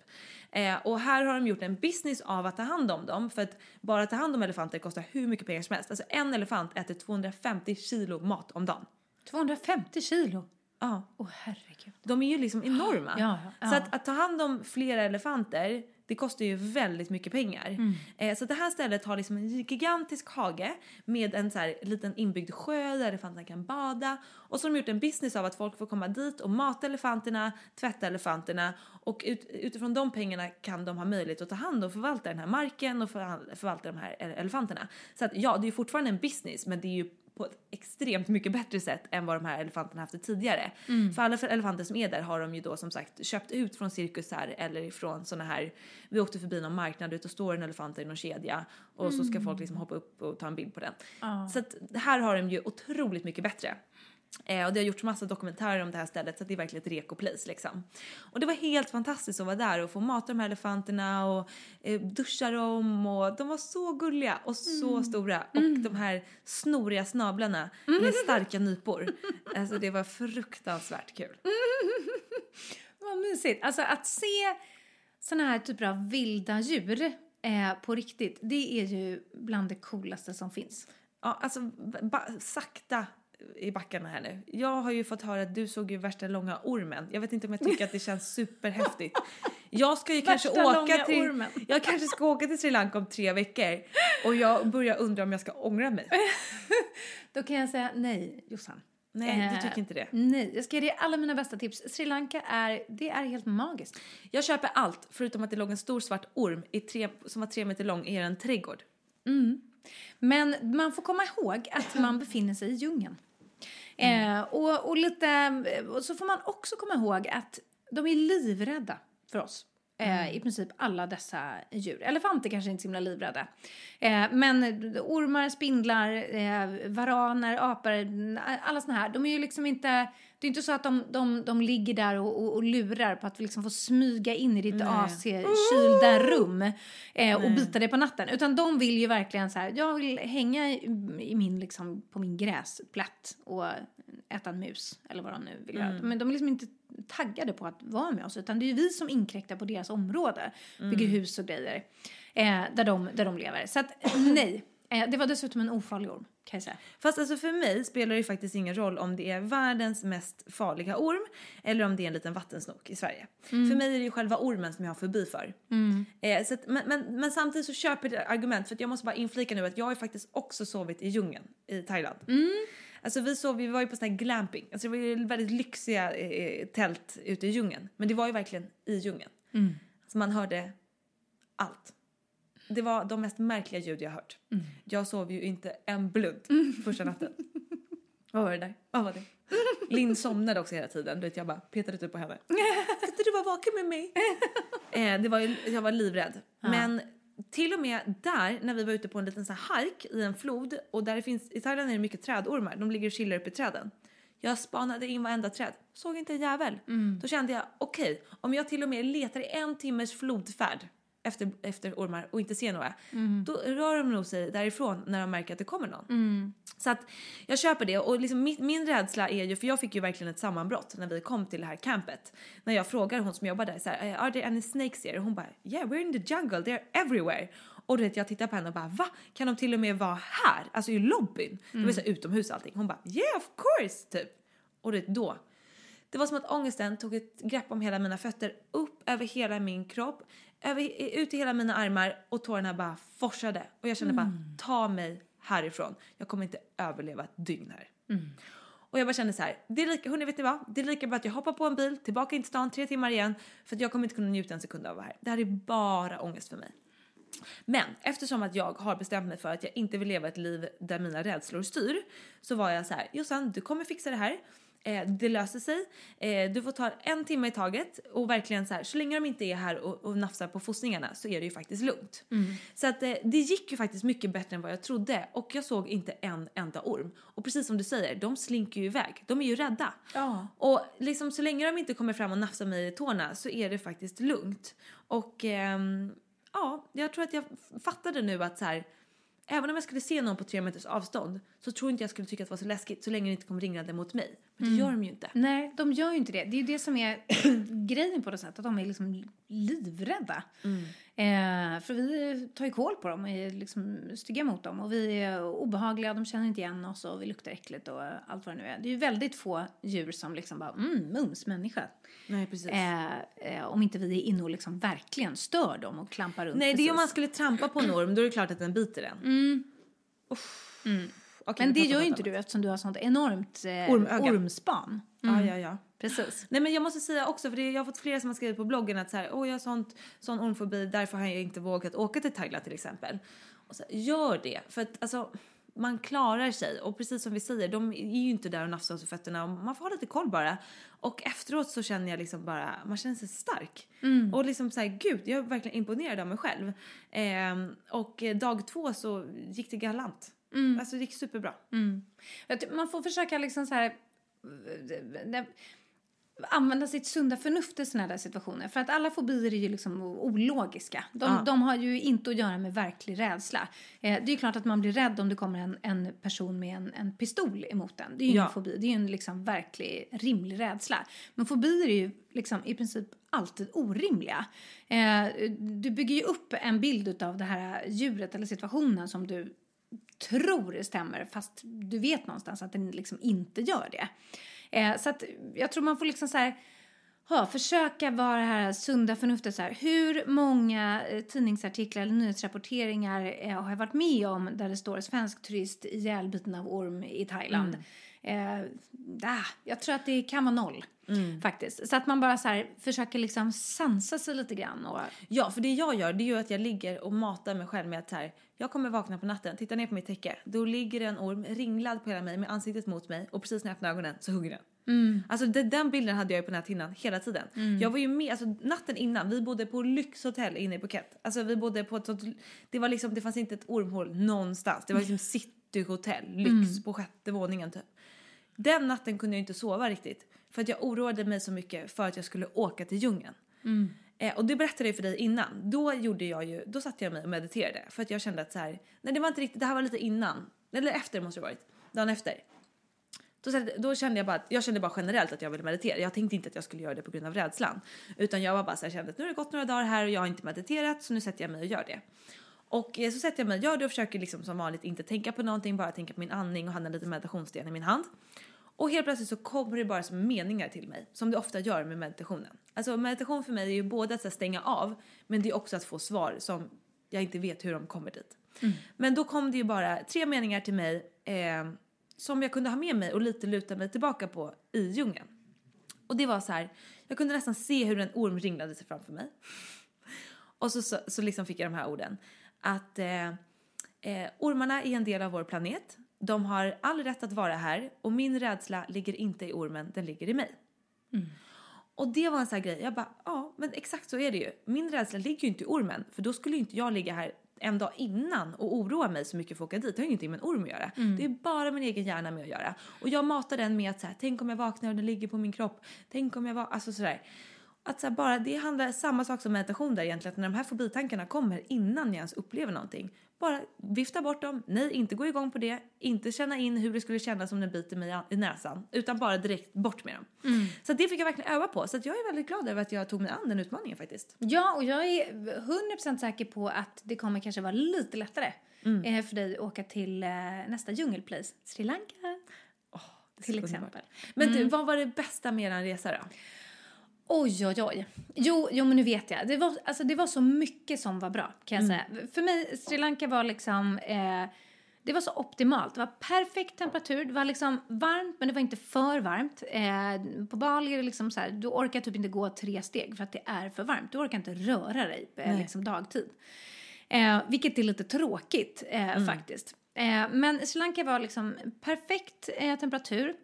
[SPEAKER 3] Eh, och här har de gjort en business av att ta hand om dem för att bara ta hand om elefanter kostar hur mycket pengar som helst. Alltså en elefant äter 250 kilo mat om dagen.
[SPEAKER 2] 250 kilo.
[SPEAKER 3] Ja.
[SPEAKER 2] Åh herregud.
[SPEAKER 3] De är ju liksom enorma.
[SPEAKER 2] Ja, ja.
[SPEAKER 3] Så att, att ta hand om flera elefanter, det kostar ju väldigt mycket pengar.
[SPEAKER 2] Mm.
[SPEAKER 3] Eh, så det här stället har liksom en gigantisk hage med en så här liten inbyggd sjö där elefanterna kan bada. Och så har de gjort en business av att folk får komma dit och mata elefanterna, tvätta elefanterna och ut, utifrån de pengarna kan de ha möjlighet att ta hand om och förvalta den här marken och förval- förvalta de här ele- elefanterna. Så att ja, det är ju fortfarande en business men det är ju på ett extremt mycket bättre sätt än vad de här elefanterna haft det tidigare. För alla för elefanter som är där har de ju då som sagt köpt ut från cirkusar eller ifrån såna här, vi åkte förbi någon marknad och står en elefant i någon kedja och så ska folk liksom hoppa upp och ta en bild på den. Så att här har de ju otroligt mycket bättre. Eh, och det har gjorts massa dokumentärer om det här stället så det är verkligen ett reko-place liksom. Och det var helt fantastiskt att vara där och få mata de här elefanterna och eh, duscha dem och de var så gulliga och så stora och de här snoriga snablarna med starka nypor. Alltså det var fruktansvärt kul. [laughs]
[SPEAKER 2] Vad mysigt. Alltså att se såna här typer av vilda djur eh, på riktigt, det är ju bland det coolaste som finns.
[SPEAKER 3] Ja, alltså sakta i backarna här nu. Jag har ju fått höra att du såg ju värsta långa ormen. Jag vet inte om jag tycker att det känns superhäftigt. Jag ska ju [laughs] kanske
[SPEAKER 2] Värsta
[SPEAKER 3] åka till,
[SPEAKER 2] ormen.
[SPEAKER 3] jag kanske ska åka till Sri Lanka om tre veckor och jag börjar undra om jag ska ångra mig. [laughs]
[SPEAKER 2] Då kan jag säga nej, Jossan.
[SPEAKER 3] Nej, du
[SPEAKER 2] Eh,
[SPEAKER 3] tycker inte det.
[SPEAKER 2] Nej, jag ska ge dig alla mina bästa tips. Sri Lanka är, det är helt magiskt.
[SPEAKER 3] Jag köper allt förutom att det låg en stor svart orm i tre, som var tre meter lång i en trädgård.
[SPEAKER 2] Men man får komma ihåg att man befinner sig i djungeln. Eh, och, och, lite, och så får man också komma ihåg att de är livrädda för oss. Eh, I princip alla dessa djur. Elefanter kanske inte är så himla livrädda. Eh, men ormar, spindlar, eh, varaner, apor, alla såna här. De är ju liksom inte... Det är inte så att de, de, de ligger där och, och, och lurar på att liksom få smyga in i ditt AC-kylda rum eh, och bita dig på natten. Utan de vill ju verkligen så här, jag vill hänga i, i min, liksom, på min gräsplätt och äta en mus eller vad de nu vill göra. Men de är liksom inte taggade på att vara med oss utan det är ju vi som inkräktar på deras område. Bygger hus och grejer. Eh, där, de, där de lever. Så att [coughs] nej. Eh, det var dessutom en ofarlig orm kan jag säga.
[SPEAKER 3] Fast alltså för mig spelar det ju faktiskt ingen roll om det är världens mest farliga orm eller om det är en liten vattensnok i Sverige. För mig är det ju själva ormen som jag har förbi för. Eh, så att, men, men, men samtidigt så köper jag det argument för jag måste bara inflika nu att jag har ju faktiskt också sovit i djungeln i Thailand. Alltså vi sov, vi var ju på sån här glamping, alltså det var ju väldigt lyxiga eh, tält ute i djungeln. Men det var ju verkligen i djungeln. Så man hörde allt. Det var de mest märkliga ljud jag hört. Jag sov ju inte en blund första natten. [laughs] Vad var det där? Vad var det? Linn somnade också hela tiden. Du vet, jag bara petade typ på henne. [laughs] Ska inte du vara vaken med mig? [laughs] eh, det var ju, jag var livrädd. Men till och med där, när vi var ute på en liten så här hike i en flod och där det finns, i Thailand är det mycket trädormar, de ligger och chillar uppe i träden. Jag spanade in varenda träd, såg inte en jävel. Då kände jag, okej, om jag till och med letar i en timmes flodfärd efter, efter ormar och inte ser några, då rör de nog sig därifrån när de märker att det kommer någon. Så att jag köper det och liksom min, min rädsla är ju, för jag fick ju verkligen ett sammanbrott när vi kom till det här campet. När jag frågar hon som jobbar där så här, are there any snakes here? Och hon bara, yeah we're in the jungle, they're everywhere. Och du vet jag tittar på henne och bara, va? Kan de till och med vara här? Alltså i lobbyn? Det var så här utomhus allting. Hon bara, yeah of course, typ. Och du vet då. Det var som att ångesten tog ett grepp om hela mina fötter, upp över hela min kropp, över, ut i hela mina armar och tårarna bara forsade. Och jag kände bara, ta mig härifrån. Jag kommer inte överleva ett dygn här. Och jag bara kände så här, det är lika, hörni vet ni vad? Det är lika bra att jag hoppar på en bil, tillbaka in till stan, tre timmar igen. För att jag kommer inte kunna njuta en sekund av att vara här. Det här är bara ångest för mig. Men eftersom att jag har bestämt mig för att jag inte vill leva ett liv där mina rädslor styr så var jag så här, Jossan du kommer fixa det här. Eh, det löser sig. Eh, du får ta en timme i taget och verkligen så här, så länge de inte är här och, och nafsar på fossningarna så är det ju faktiskt lugnt. Så att eh, det gick ju faktiskt mycket bättre än vad jag trodde och jag såg inte en enda orm. Och precis som du säger, de slinker ju iväg. De är ju rädda.
[SPEAKER 2] Ja.
[SPEAKER 3] Och liksom så länge de inte kommer fram och nafsar mig i tårna så är det faktiskt lugnt. Och ehm, ja, jag tror att jag fattade nu att så här, även om jag skulle se någon på tre meters avstånd så tror inte jag skulle tycka att det var så läskigt så länge det inte kom ringrande mot mig. Men det gör de ju inte.
[SPEAKER 2] Nej, de gör ju inte det. Det är ju det som är [clears throat] grejen på något sätt, att de är liksom livrädda. Eh, för vi tar ju koll på dem och är liksom stygga mot dem och vi är obehagliga, de känner inte igen oss och vi luktar äckligt och allt vad det nu är. Det är ju väldigt få djur som liksom bara, mm, mums, människa.
[SPEAKER 3] Nej, precis.
[SPEAKER 2] Eh, eh, om inte vi är inne och liksom verkligen stör dem och klampar runt
[SPEAKER 3] Nej, det är om man skulle trampa på en orm, då är det klart att den biter en. Uff. Okej,
[SPEAKER 2] Men det gör ju inte du eftersom du har sånt enormt eh,
[SPEAKER 3] Ormöga.
[SPEAKER 2] ormspan.
[SPEAKER 3] annat. Ja, ja, ja.
[SPEAKER 2] Precis.
[SPEAKER 3] Nej men jag måste säga också, för det, jag har fått flera som har skrivit på bloggen att så här, åh jag har sånt, sån ormfobi, därför har jag inte vågat åka till Thailand till exempel. Och så här, gör det, för att alltså man klarar sig och precis som vi säger, de är ju inte där och nafsar oss fötterna och man får ha lite koll bara. Och efteråt så känner jag liksom bara, man känner sig stark. Och liksom så här, gud, jag är verkligen imponerad av mig själv. Ehm, och eh, dag två så gick det galant. Alltså det gick superbra.
[SPEAKER 2] Ty- Man får försöka liksom så här... eh, använda sitt sunda förnuft i såna där situationer. För att alla fobier är ju liksom ologiska. De,
[SPEAKER 3] Ja.
[SPEAKER 2] de har ju inte att göra med verklig rädsla. Eh, det är ju klart att man blir rädd om det kommer en, en person med en, en pistol emot en. Det är ju
[SPEAKER 3] Ja.
[SPEAKER 2] ingen fobi, det är ju en liksom verklig, rimlig rädsla. Men fobier är ju liksom i princip alltid orimliga. Eh, du bygger ju upp en bild av det här djuret eller situationen som du tror stämmer fast du vet någonstans att den liksom inte gör det. Eh, så att jag tror man får liksom så här ha, försöka vara det här sunda förnuftet så här. Hur många eh, tidningsartiklar eller nyhetsrapporteringar eh, har jag varit med om där det står svensk turist ihjälbiten av orm i Thailand? Mm. Eh, ah, jag tror att det kan vara noll faktiskt. Så att man bara så här försöker liksom sansa sig lite grann och
[SPEAKER 3] Ja, för det jag gör det är ju att jag ligger och matar mig själv med att så här, jag kommer vakna på natten, titta ner på mitt täcke, då ligger en orm ringlad på hela mig med ansiktet mot mig och precis när jag öppnar ögonen så hugger den. Alltså det, den bilden hade jag ju på näthinnan hela tiden. Jag var ju med, alltså natten innan, vi bodde på lyxhotell inne i Phuket. Alltså vi bodde på ett sånt, det var liksom, det fanns inte ett ormhål någonstans. Det var liksom [laughs] cityhotell, lyx på sjätte våningen typ. Den natten kunde jag inte sova riktigt för att jag oroade mig så mycket för att jag skulle åka till djungeln. Eh, och det berättade jag för dig innan. Då gjorde jag ju, då satte jag mig och mediterade för att jag kände att så här, nej det var inte riktigt, det här var lite innan. Eller efter måste det varit. Dagen efter. Då, då kände jag bara, jag kände bara generellt att jag ville meditera. Jag tänkte inte att jag skulle göra det på grund av rädslan. Utan jag var bara så här, kände att nu har det gått några dagar här och jag har inte mediterat så nu sätter jag mig och gör det. Och eh, så sätter jag mig och gör det och försöker liksom som vanligt inte tänka på någonting, bara tänka på min andning och hade en liten meditationssten i min hand. Och helt plötsligt så kommer det bara som meningar till mig, som det ofta gör med meditationen. Alltså meditation för mig är ju både att stänga av, men det är också att få svar som jag inte vet hur de kommer dit. Men då kom det ju bara tre meningar till mig eh, som jag kunde ha med mig och lite luta mig tillbaka på i djungeln. Och det var så här, jag kunde nästan se hur en orm ringlade sig framför mig. Och så, så, så liksom fick jag de här orden. Att eh, eh, ormarna är en del av vår planet. De har all rätt att vara här och min rädsla ligger inte i ormen, den ligger i mig. Och det var en sån här grej, jag bara, ja men exakt så är det ju. Min rädsla ligger ju inte i ormen, för då skulle ju inte jag ligga här en dag innan och oroa mig så mycket för att åka dit. Det har ingenting med en orm att göra. Det är bara min egen hjärna med att göra. Och jag matar den med att så här, tänk om jag vaknar och den ligger på min kropp. Tänk om jag var, alltså sådär. Att så bara, det handlar samma sak som meditation där egentligen, att när de här fobitankarna kommer innan jag ens upplever någonting, bara vifta bort dem, nej inte gå igång på det, inte känna in hur det skulle kännas om den biter mig i näsan, utan bara direkt bort med dem. Så att det fick jag verkligen öva på, så jag är väldigt glad över att jag tog mig an den utmaningen faktiskt.
[SPEAKER 2] Ja, och jag är 100% säker på att det kommer kanske vara lite lättare eh, för dig att åka till eh, nästa djungelplace, Sri Lanka. till
[SPEAKER 3] underbart.
[SPEAKER 2] exempel.
[SPEAKER 3] Men du, vad var det bästa med er resa då?
[SPEAKER 2] Oj, oj, oj. Jo, jo, men nu vet jag. Det var, alltså, det var så mycket som var bra, kan jag säga. För mig, Sri Lanka var liksom... Eh, det var så optimalt. Det var perfekt temperatur. Det var liksom varmt, men det var inte för varmt. Eh, på Bali är det liksom så här, du orkar typ inte gå tre steg för att det är för varmt. Du orkar inte röra dig eh, liksom dagtid. Eh, vilket är lite tråkigt eh, faktiskt. Eh, men Sri Lanka var liksom perfekt eh, temperatur.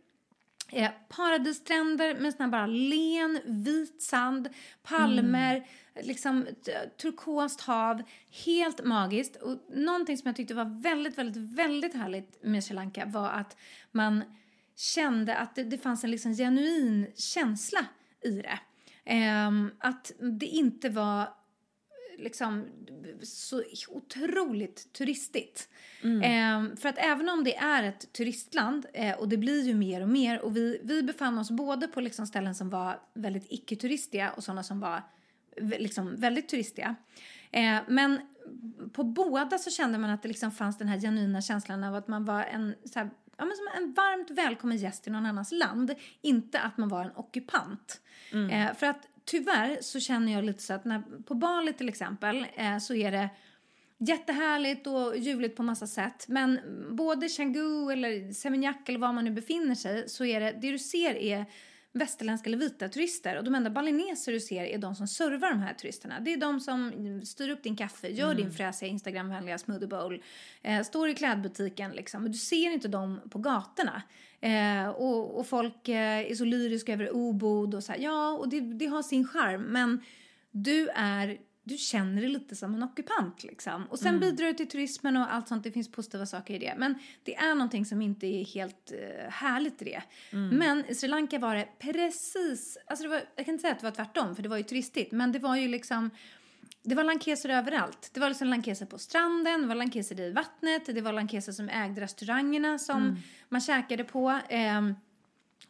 [SPEAKER 2] Eh, paradisstränder med sån här bara len, vit sand, palmer,
[SPEAKER 3] Mm.
[SPEAKER 2] liksom turkost hav. Helt magiskt. Och någonting som jag tyckte var väldigt, väldigt, väldigt härligt med Sri Lanka var att man kände att det, det fanns en liksom genuin känsla i det. Ehm, att det inte var liksom så otroligt turistigt. Ehm, för att även om det är ett turistland eh, och det blir ju mer och mer och vi, vi befann oss både på liksom ställen som var väldigt icke-turistiga och sådana som var liksom väldigt turistiga. Eh, men på båda så kände man att det liksom fanns den här genuina känslan av att man var en, så här, ja, men som en varmt välkommen gäst i någon annans land. Inte att man var en ockupant. Eh, för att tyvärr så känner jag lite så att när, på Bali till exempel eh, så är det jättehärligt och ljuvligt på massa sätt. Men både Canggu eller Seminyak eller var man nu befinner sig så är det, det du ser är västerländska eller vita turister och de enda balineser du ser är de som servar de här turisterna. Det är de som styr upp din kaffe, gör din fräsiga Instagramvänliga smoothie bowl, eh, står i klädbutiken liksom. Men du ser inte dem på gatorna. Eh, och, och folk eh, är så lyriska över obod och så här, ja, och det, det har sin charm. Men du är du känner dig lite som en ockupant liksom. Och sen bidrar du till turismen och allt sånt, det finns positiva saker i det. Men det är någonting som inte är helt uh, härligt i det. Men i Sri Lanka var det precis, alltså det var, jag kan inte säga att det var tvärtom för det var ju turistigt. Men det var ju liksom, det var lankeser överallt. Det var liksom lankeser på stranden, det var lankeser i vattnet, det var lankeser som ägde restaurangerna som man käkade på. Ehm,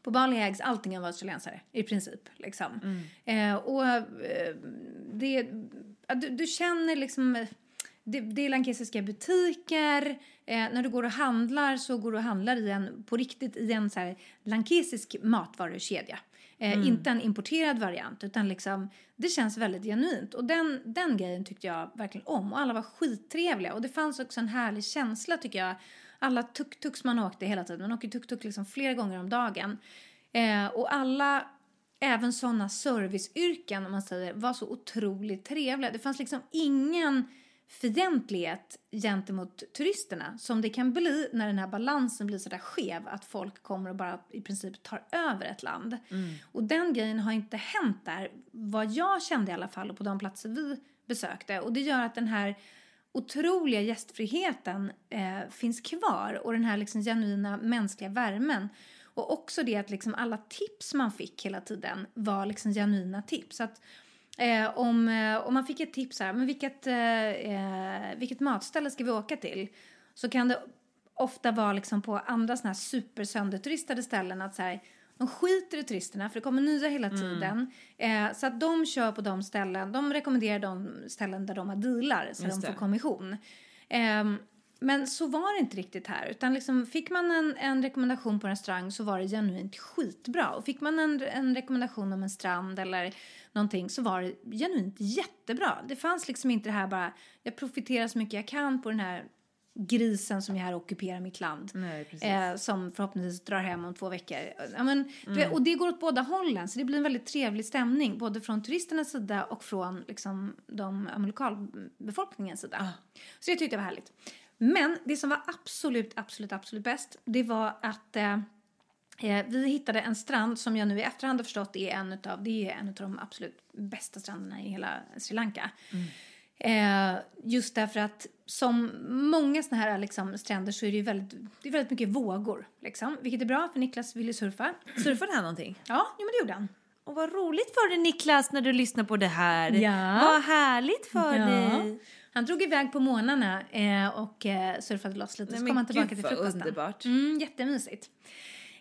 [SPEAKER 2] på Bali ägs allting av australiensare i princip. Liksom. Eh, och eh, det, du, du känner liksom... eh, Det, det är lankesiska butiker. Eh, när du går och handlar så går du och handlar i en, på riktigt i en så här, lankesisk matvarukedja. Eh, Inte en importerad variant utan liksom, det känns väldigt genuint. Och den, den grejen tyckte jag verkligen om. Och alla var skittrevliga. Och det fanns också en härlig känsla tycker jag. Alla tuk-tuks man åkte hela tiden. Man åker tuk-tuk liksom flera gånger om dagen. Eh, och alla, även sådana serviceyrken om man säger, var så otroligt trevliga. Det fanns liksom ingen fientlighet gentemot turisterna som det kan bli när den här balansen blir sådär skev att folk kommer och bara i princip tar över ett land. Och den grejen har inte hänt där, vad jag kände i alla fall och på de platser vi besökte. Och det gör att den här otroliga gästfriheten eh, finns kvar och den här liksom genuina mänskliga värmen. Och också det att liksom alla tips man fick hela tiden var liksom genuina tips. Att, eh, om, eh, om man fick ett tips här, men vilket, eh, eh, vilket matställe ska vi åka till? Så kan det ofta vara liksom på andra såna här supersönderturistade ställen att så här, de skiter i turisterna för det kommer nya hela tiden. Eh, så att de kör på de ställen, de rekommenderar de ställen där de har dealar så
[SPEAKER 3] Just
[SPEAKER 2] de
[SPEAKER 3] det.
[SPEAKER 2] får kommission. Ehm, men så var det inte riktigt här. Utan liksom, fick man en, en rekommendation på en restaurang så var det genuint skitbra. Och fick man en, en rekommendation om en strand eller någonting så var det genuint jättebra. Det fanns liksom inte det här bara, jag profiterar så mycket jag kan på den här grisen som är här ockuperar mitt land.
[SPEAKER 3] Nej.
[SPEAKER 2] Eh, som förhoppningsvis drar hem om två veckor. Ja, men, vet, och det går åt båda hållen. Så det blir en väldigt trevlig stämning. Både från turisternas sida och från liksom, de, lokalbefolkningens sida. Så det tyckte jag var härligt. Men det som var absolut, absolut, absolut bäst. Det var att eh, eh, vi hittade en strand som jag nu i efterhand har förstått är en utav, det är en av de absolut bästa stranderna i hela Sri Lanka. Eh, just därför att som många såna här liksom, stränder så är det ju väldigt, det är väldigt mycket vågor. Liksom, vilket är bra för Niklas vill ju surfa.
[SPEAKER 3] Surfade han någonting?
[SPEAKER 2] Ja, jo, men det gjorde han.
[SPEAKER 3] Och vad roligt för dig Niklas när du lyssnar på det här.
[SPEAKER 2] Ja.
[SPEAKER 3] Vad härligt för
[SPEAKER 2] Ja.
[SPEAKER 3] dig.
[SPEAKER 2] Han drog iväg på morgnarna eh, och eh, surfade loss lite.
[SPEAKER 3] Nej,
[SPEAKER 2] så kom han tillbaka
[SPEAKER 3] gud,
[SPEAKER 2] till frukosten.
[SPEAKER 3] underbart.
[SPEAKER 2] Mm, jättemysigt.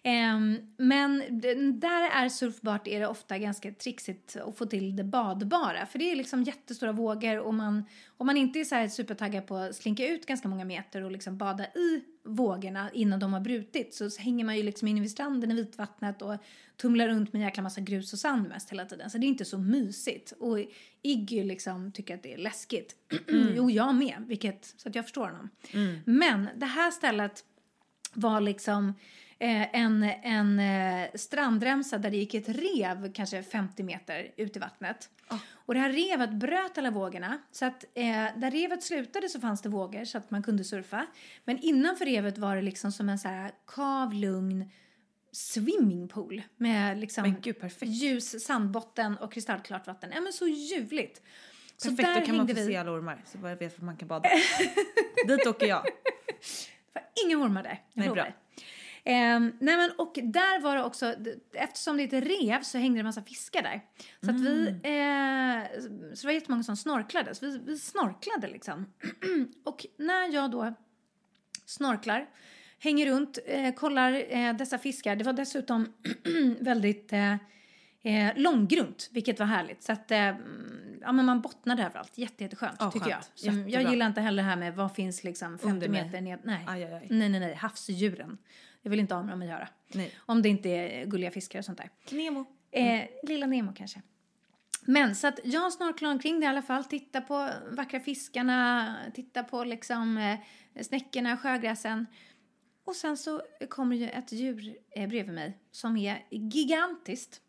[SPEAKER 2] Ehm, men där är surfbart är det ofta ganska trixigt att få till det badbara. För det är liksom jättestora vågor och man, om man inte är så här supertaggad på att slinka ut ganska många meter och liksom bada i vågorna innan de har brutit så hänger man ju liksom inne vid stranden i vitvattnet och tumlar runt med en jäkla massa grus och sand mest hela tiden. Så det är inte så mysigt. Och Iggy liksom tycker att det är läskigt. [clears throat] jo, jag med, vilket, så att jag förstår honom. Men det här stället var liksom eh, en, en eh, strandremsa där det gick ett rev kanske 50 meter ut i vattnet. Och det här revet bröt alla vågorna. Så att eh, där revet slutade så fanns det vågor så att man kunde surfa. Men innanför revet var det liksom som en så här kav, lugn swimmingpool med liksom
[SPEAKER 3] gud,
[SPEAKER 2] ljus sandbotten och kristallklart vatten. Ja men så ljuvligt. Så
[SPEAKER 3] Perfekt,
[SPEAKER 2] där
[SPEAKER 3] då kan man få
[SPEAKER 2] vi.
[SPEAKER 3] se alla ormar så man vet var man kan bada. [laughs] Dit åker jag.
[SPEAKER 2] För inga ormar där. Jag
[SPEAKER 3] Nej,
[SPEAKER 2] lovar.
[SPEAKER 3] bra.
[SPEAKER 2] Ehm, nej men och där var det också, eftersom det är ett rev så hängde det en massa fiskar där. Så att vi,
[SPEAKER 3] Mm.
[SPEAKER 2] eh, så det var jättemånga som snorklade. Så vi, vi snorklade liksom. [clears throat] och när jag då snorklar, hänger runt, eh, kollar eh, dessa fiskar. Det var dessutom [clears throat] väldigt eh, eh, långgrunt, vilket var härligt. Så att, eh, mm, ja, men man bottnade överallt. Jätte, jätteskönt,
[SPEAKER 3] Ja,
[SPEAKER 2] tycker jag.
[SPEAKER 3] skönt.
[SPEAKER 2] Jag
[SPEAKER 3] Jättebra.
[SPEAKER 2] gillar inte heller det här med vad finns liksom 50
[SPEAKER 3] Under mig.
[SPEAKER 2] meter ned. Nej.
[SPEAKER 3] Aj, aj, aj.
[SPEAKER 2] nej, nej, nej. Havsdjuren. Jag vill inte att göra.
[SPEAKER 3] Nej.
[SPEAKER 2] Om det inte är gulliga fiskar och sånt där.
[SPEAKER 3] Nemo.
[SPEAKER 2] Eh, Lilla Nemo kanske. Men så att jag snorklar omkring det i alla fall, tittar på vackra fiskarna, tittar på liksom eh, snäckorna, sjögräsen. Och sen så kommer ju ett djur eh, bredvid mig som är gigantiskt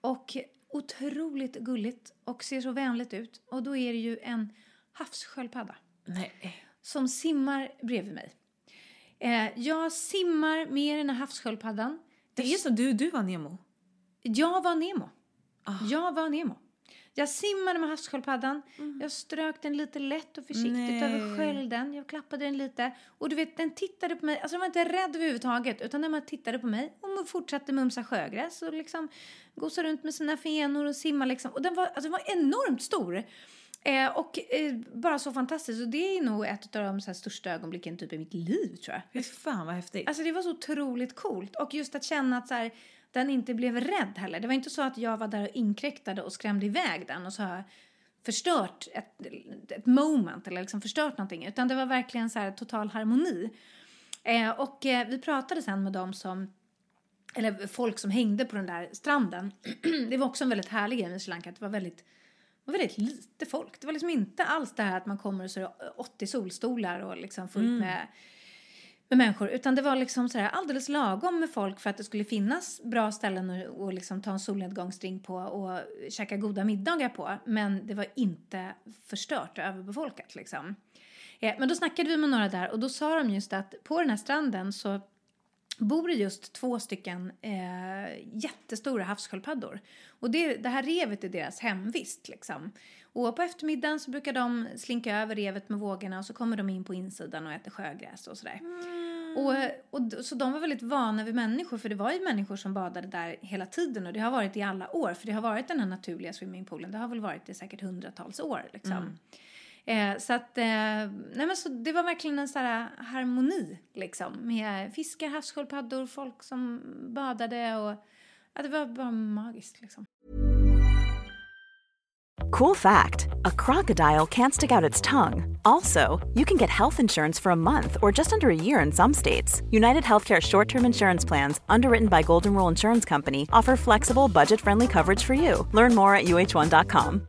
[SPEAKER 2] och otroligt gulligt och ser så vänligt ut. Och då är det ju en havssköldpadda
[SPEAKER 3] Nej.
[SPEAKER 2] som simmar bredvid mig. Eh, jag simmar med den här havssköldpaddan.
[SPEAKER 3] Det är som du, du var Nemo.
[SPEAKER 2] Jag var Nemo. Jag var Nemo. Jag simmade med havssköldpaddan. Jag strök den lite lätt och försiktigt
[SPEAKER 3] Nej.
[SPEAKER 2] över skölden. Jag klappade den lite. Och du vet, den tittade på mig. Alltså den var inte rädd överhuvudtaget. Utan den bara tittade på mig och fortsatte mumsa sjögräs. Och liksom gosa runt med sina fenor och simma liksom. Och den var, alltså den var enormt stor. Eh, och eh, bara så fantastiskt. Och det är nog ett av de så här, största ögonblicken typ i mitt liv tror jag.
[SPEAKER 3] Fy fan vad häftigt.
[SPEAKER 2] Alltså det var så otroligt coolt. Och just att känna att så här, den inte blev rädd heller. Det var inte så att jag var där och inkräktade och skrämde iväg den och så jag förstört ett, ett moment eller liksom förstört någonting. Utan det var verkligen så här total harmoni. Eh, och eh, vi pratade sen med dem som eller folk som hängde på den där stranden. [clears throat] det var också en väldigt härlig grej med Sri Lanka. Det var väldigt, var väldigt lite folk. Det var liksom inte alls det här att man kommer och så är det 80 solstolar och liksom fullt med med människor. Utan det var liksom så här alldeles lagom med folk för att det skulle finnas bra ställen att och liksom ta en solnedgångsdrink på och käka goda middagar på. Men det var inte förstört och överbefolkat liksom. Eh, men då snackade vi med några där och då sa de just att på den här stranden så bor det just två stycken eh, jättestora havssköldpaddor. Och det, det här revet är deras hemvist. Liksom. Och på eftermiddagen så brukar de slinka över revet med vågorna och så kommer de in på insidan och äter sjögräs och sådär. Och, och, d- så de var väldigt vana vid människor för det var ju människor som badade där hela tiden och det har varit i alla år för det har varit den här naturliga swimmingpoolen. Det har väl varit i säkert hundratals år liksom. Eh, så att, eh, nej men så det var verkligen en sån här harmoni liksom med fiskar, havssköldpaddor, folk som badade och ja, det var bara magiskt liksom.
[SPEAKER 4] Cool fact a crocodile can't stick out its tongue. Also, you can get health insurance for a month or just under a year in some states. United Healthcare short term insurance plans, underwritten by Golden Rule Insurance Company, offer flexible, budget friendly coverage for you. Learn more at uh1.com.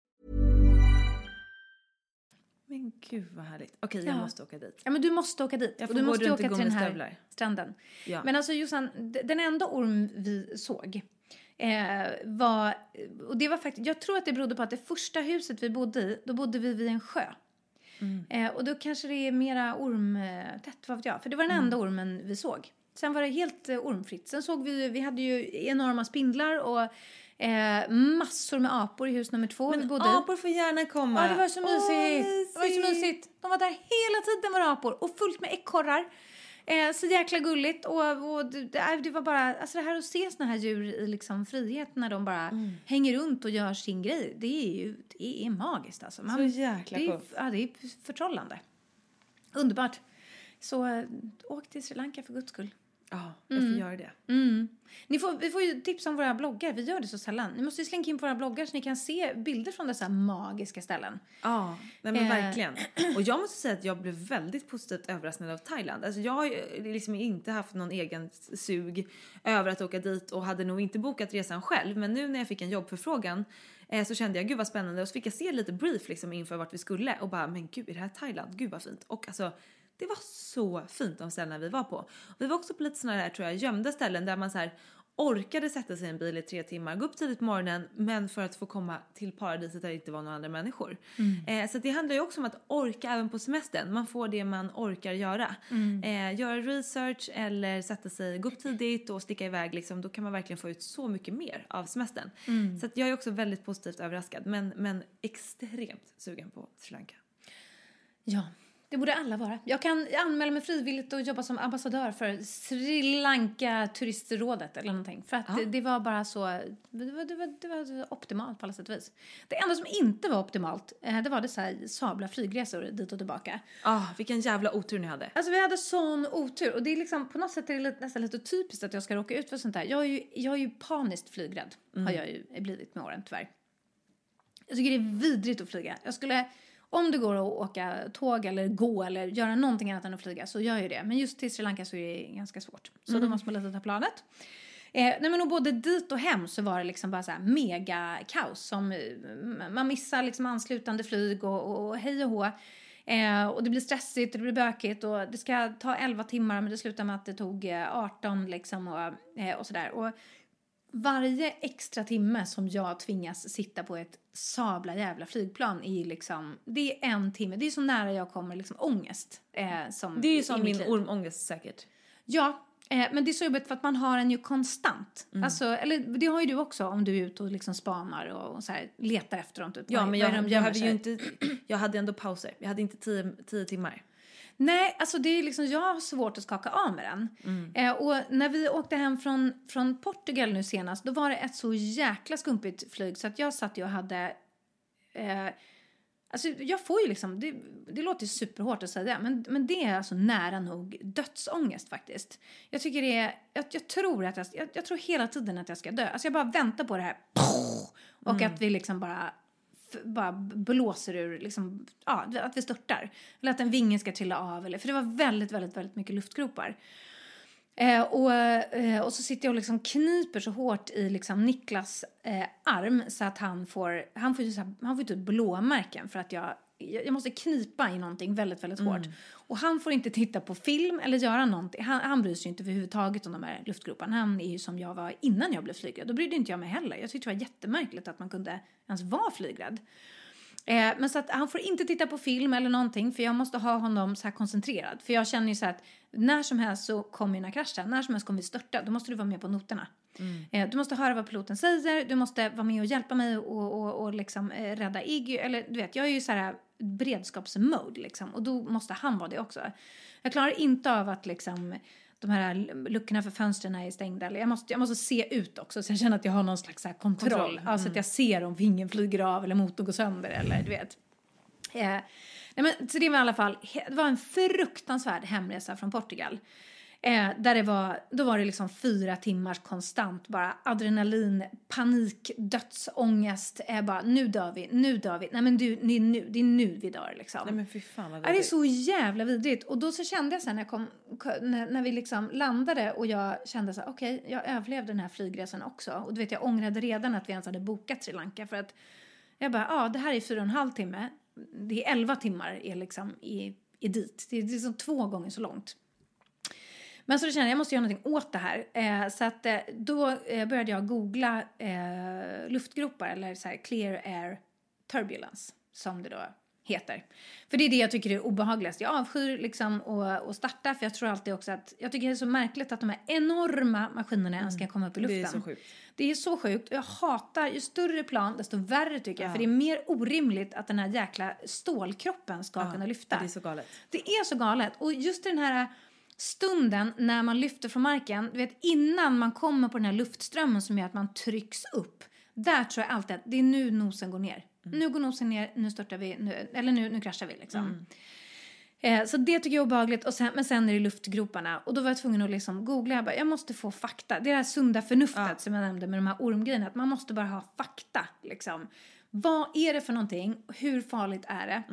[SPEAKER 3] Men gud vad härligt. Okej, jag
[SPEAKER 2] Ja.
[SPEAKER 3] måste åka dit.
[SPEAKER 2] Ja men du måste åka dit.
[SPEAKER 3] Jag
[SPEAKER 2] och
[SPEAKER 3] får
[SPEAKER 2] du
[SPEAKER 3] gå
[SPEAKER 2] måste
[SPEAKER 3] runt
[SPEAKER 2] åka till den här stranden.
[SPEAKER 3] Ja.
[SPEAKER 2] Men alltså Jossan, den enda orm vi såg eh, var, och det var faktiskt, jag tror att det berodde på att det första huset vi bodde i, då bodde vi vid en sjö.
[SPEAKER 3] Mm.
[SPEAKER 2] Eh, och då kanske det är mera ormtätt, vad vet jag. För det var den
[SPEAKER 3] Mm.
[SPEAKER 2] enda ormen vi såg. Sen var det helt eh, ormfritt. Sen såg vi, vi hade ju enorma spindlar och eh, massor med apor i hus nummer två vi
[SPEAKER 3] Men
[SPEAKER 2] bodde i.
[SPEAKER 3] apor får gärna komma.
[SPEAKER 2] Ja, det var så mysigt.
[SPEAKER 3] Åh,
[SPEAKER 2] det var så mysigt. De var där hela tiden var apor och fullt med ekorrar. Eh, så jäkla gulligt och, och det, det, var bara, alltså det här att se såna här djur i liksom frihet när de bara
[SPEAKER 3] Mm.
[SPEAKER 2] hänger runt och gör sin grej. Det är ju, det är magiskt alltså.
[SPEAKER 3] Så jäkla
[SPEAKER 2] det är, ja, det är förtrollande. Underbart. Så eh, åk till Sri Lanka för guds skull.
[SPEAKER 3] Ja, jag får göra det.
[SPEAKER 2] Mm. Ni får, vi får ju tips om våra bloggar. Vi gör det så sällan. Ni måste ju slinka in på våra bloggar så ni kan se bilder från dessa magiska ställen.
[SPEAKER 3] Ja, nej men
[SPEAKER 2] Eh.
[SPEAKER 3] verkligen. Och jag måste säga att jag blev väldigt positivt överraskad av Thailand. Alltså jag har ju liksom inte haft någon egen sug över att åka dit och hade nog inte bokat resan själv. Men nu när jag fick en jobbförfrågan eh, så kände jag gud vad spännande och så fick jag se lite brief liksom inför vart vi skulle och bara men gud är det här Thailand? Gud vad fint. Och alltså det var så fint de ställena vi var på. Vi var också på lite sådana här tror jag gömda ställen där man så här orkade sätta sig i en bil i tre timmar, gå upp tidigt på morgonen men för att få komma till paradiset där det inte var några andra människor. Eh, så det handlar ju också om att orka även på semestern. Man får det man orkar göra. Eh, göra research eller sätta sig, gå upp tidigt och sticka iväg liksom, då kan man verkligen få ut så mycket mer av semestern. Så att jag är också väldigt positivt överraskad men, men extremt sugen på Sri Lanka.
[SPEAKER 2] Ja, det borde alla vara. Jag kan anmäla mig frivilligt och jobba som ambassadör för Sri Lanka turistrådet eller någonting. För att det, det var bara så, det var, det, var, det var optimalt på alla sätt och vis. Det enda som inte var optimalt, eh, det var det så här sabla flygresor dit och tillbaka.
[SPEAKER 3] Ah, vilken jävla otur ni hade.
[SPEAKER 2] Alltså vi hade sån otur och det är liksom på något sätt är det nästan lite typiskt att jag ska råka ut för sånt här. Jag är ju, jag är ju paniskt flygrädd, har jag ju blivit med åren tyvärr. Jag tycker det är vidrigt att flyga. Jag skulle, om det går att åka tåg eller gå eller göra någonting annat än att flyga så gör jag det. Men just till Sri Lanka så är det ganska svårt. Så då måste man lite ta planet. Eh, nej men och både dit och hem så var det liksom bara så här mega kaos som eh, man missar liksom anslutande flyg och, och, och hej och hå. Eh, och det blir stressigt och det blir bökigt och det ska ta 11 timmar men det slutar med att det tog eh, 18 liksom och, eh, och sådär. Och varje extra timme som jag tvingas sitta på ett sabla jävla flygplan är liksom, det är en timme. Det är så nära jag kommer liksom ångest. Eh, som
[SPEAKER 3] Det är ju som min ormångest säkert.
[SPEAKER 2] Ja, eh, men det är så jobbigt för att man har en ju konstant.
[SPEAKER 3] Mm.
[SPEAKER 2] Alltså, eller det har ju du också om du är ute och liksom spanar och, och så här, letar efter dem. Typ.
[SPEAKER 3] Ja, men jag, jag hade ju inte, jag hade ändå pauser. Jag hade inte tio, tio timmar.
[SPEAKER 2] Nej, alltså det är liksom, jag har svårt att skaka av med den.
[SPEAKER 3] Mm.
[SPEAKER 2] Eh, och när vi åkte hem från, från Portugal nu senast, då var det ett så jäkla skumpigt flyg så att jag satt ju och hade... Eh, alltså jag får ju liksom, det, det låter ju superhårt att säga, men, men det är alltså nära nog dödsångest faktiskt. Jag tycker det är, jag, jag tror att jag, jag, jag tror hela tiden att jag ska dö. Alltså jag bara väntar på det här och att vi liksom bara bara blåser ur, liksom, ja, att vi störtar. Eller att en vinge ska trilla av. Eller, för det var väldigt, väldigt, väldigt mycket luftgropar. Eh, och, eh, och så sitter jag och liksom kniper så hårt i liksom Niklas eh, arm så att han får, han får ju så här, han får typ blåmärken för att jag, jag måste knipa i någonting väldigt, väldigt hårt. Och han får inte titta på film eller göra någonting. Han, han bryr sig inte överhuvudtaget om de här luftgroparna. Han är ju som jag var innan jag blev flygrädd. Då brydde inte jag mig heller. Jag tyckte det var jättemärkligt att man kunde ens vara flygrädd. Eh, men så att han får inte titta på film eller någonting för jag måste ha honom så här koncentrerad. För jag känner ju så här att när som helst så kommer den här kraschen, när som helst kommer vi störta. Då måste du vara med på noterna. Eh, du måste höra vad piloten säger, du måste vara med och hjälpa mig och, och, och liksom eh, rädda Iggy. Eller du vet, jag är ju så här beredskapsmode liksom och då måste han vara det också. Jag klarar inte av att liksom de här luckorna för fönstren är stängda. Jag, måste, jag måste se ut också så jag känner att jag har någon slags kontroll.
[SPEAKER 3] Kontroll,
[SPEAKER 2] så att jag ser om vingen flyger av eller motorn går sönder eller du vet. Eh, nej men, så det var i alla fall, det var en fruktansvärd hemresa från Portugal. Eh, där det var, då var det liksom fyra timmars konstant bara adrenalin, panik, dödsångest. Eh, bara nu dör vi, nu dör vi. Nej men du, det är nu, det är nu vi dör liksom.
[SPEAKER 3] Nej men fy fan vad
[SPEAKER 2] Ja, det är så jävla vidrigt. Och då så kände jag sen när jag kom, när, när vi liksom landade och jag kände så här, okej, jag överlevde den här flygresan också. Och du vet, jag ångrade redan att vi ens hade bokat Sri Lanka för att jag bara, ja, det här är fyra och en halv timme. Det är elva timmar är liksom i, i dit. Det är liksom två gånger så långt. Men så då kände jag, jag måste göra någonting åt det här. Eh, så att eh, då eh, började jag googla eh, luftgropar eller så här clear air turbulence som det då heter. För det är det jag tycker är obehagligast. Jag avskyr liksom att, att starta för jag tror alltid också att jag tycker det är så märkligt att de här enorma maskinerna ens ska komma upp i
[SPEAKER 3] Det
[SPEAKER 2] luften.
[SPEAKER 3] är så sjukt.
[SPEAKER 2] Det är så sjukt. Och Jag hatar, ju större plan desto värre tycker jag. För det är mer orimligt att den här jäkla stålkroppen ska kunna lyfta.
[SPEAKER 3] Ja, det är så galet.
[SPEAKER 2] Det är så galet. Och just den här stunden när man lyfter från marken, du vet innan man kommer på den här luftströmmen som gör att man trycks upp. Där tror jag alltid att det är nu nosen går ner. Nu går nosen ner, nu störtar vi, nu, eller nu, nu kraschar vi liksom. Eh, så det tycker jag är obehagligt. Och sen, men sen är det luftgroparna. Och då var jag tvungen att liksom googla. Jag, bara, jag måste få fakta. Det är det här sunda förnuftet som jag nämnde med de här ormgrejerna. Att man måste bara ha fakta. Liksom. Vad är det för någonting? Hur farligt är det?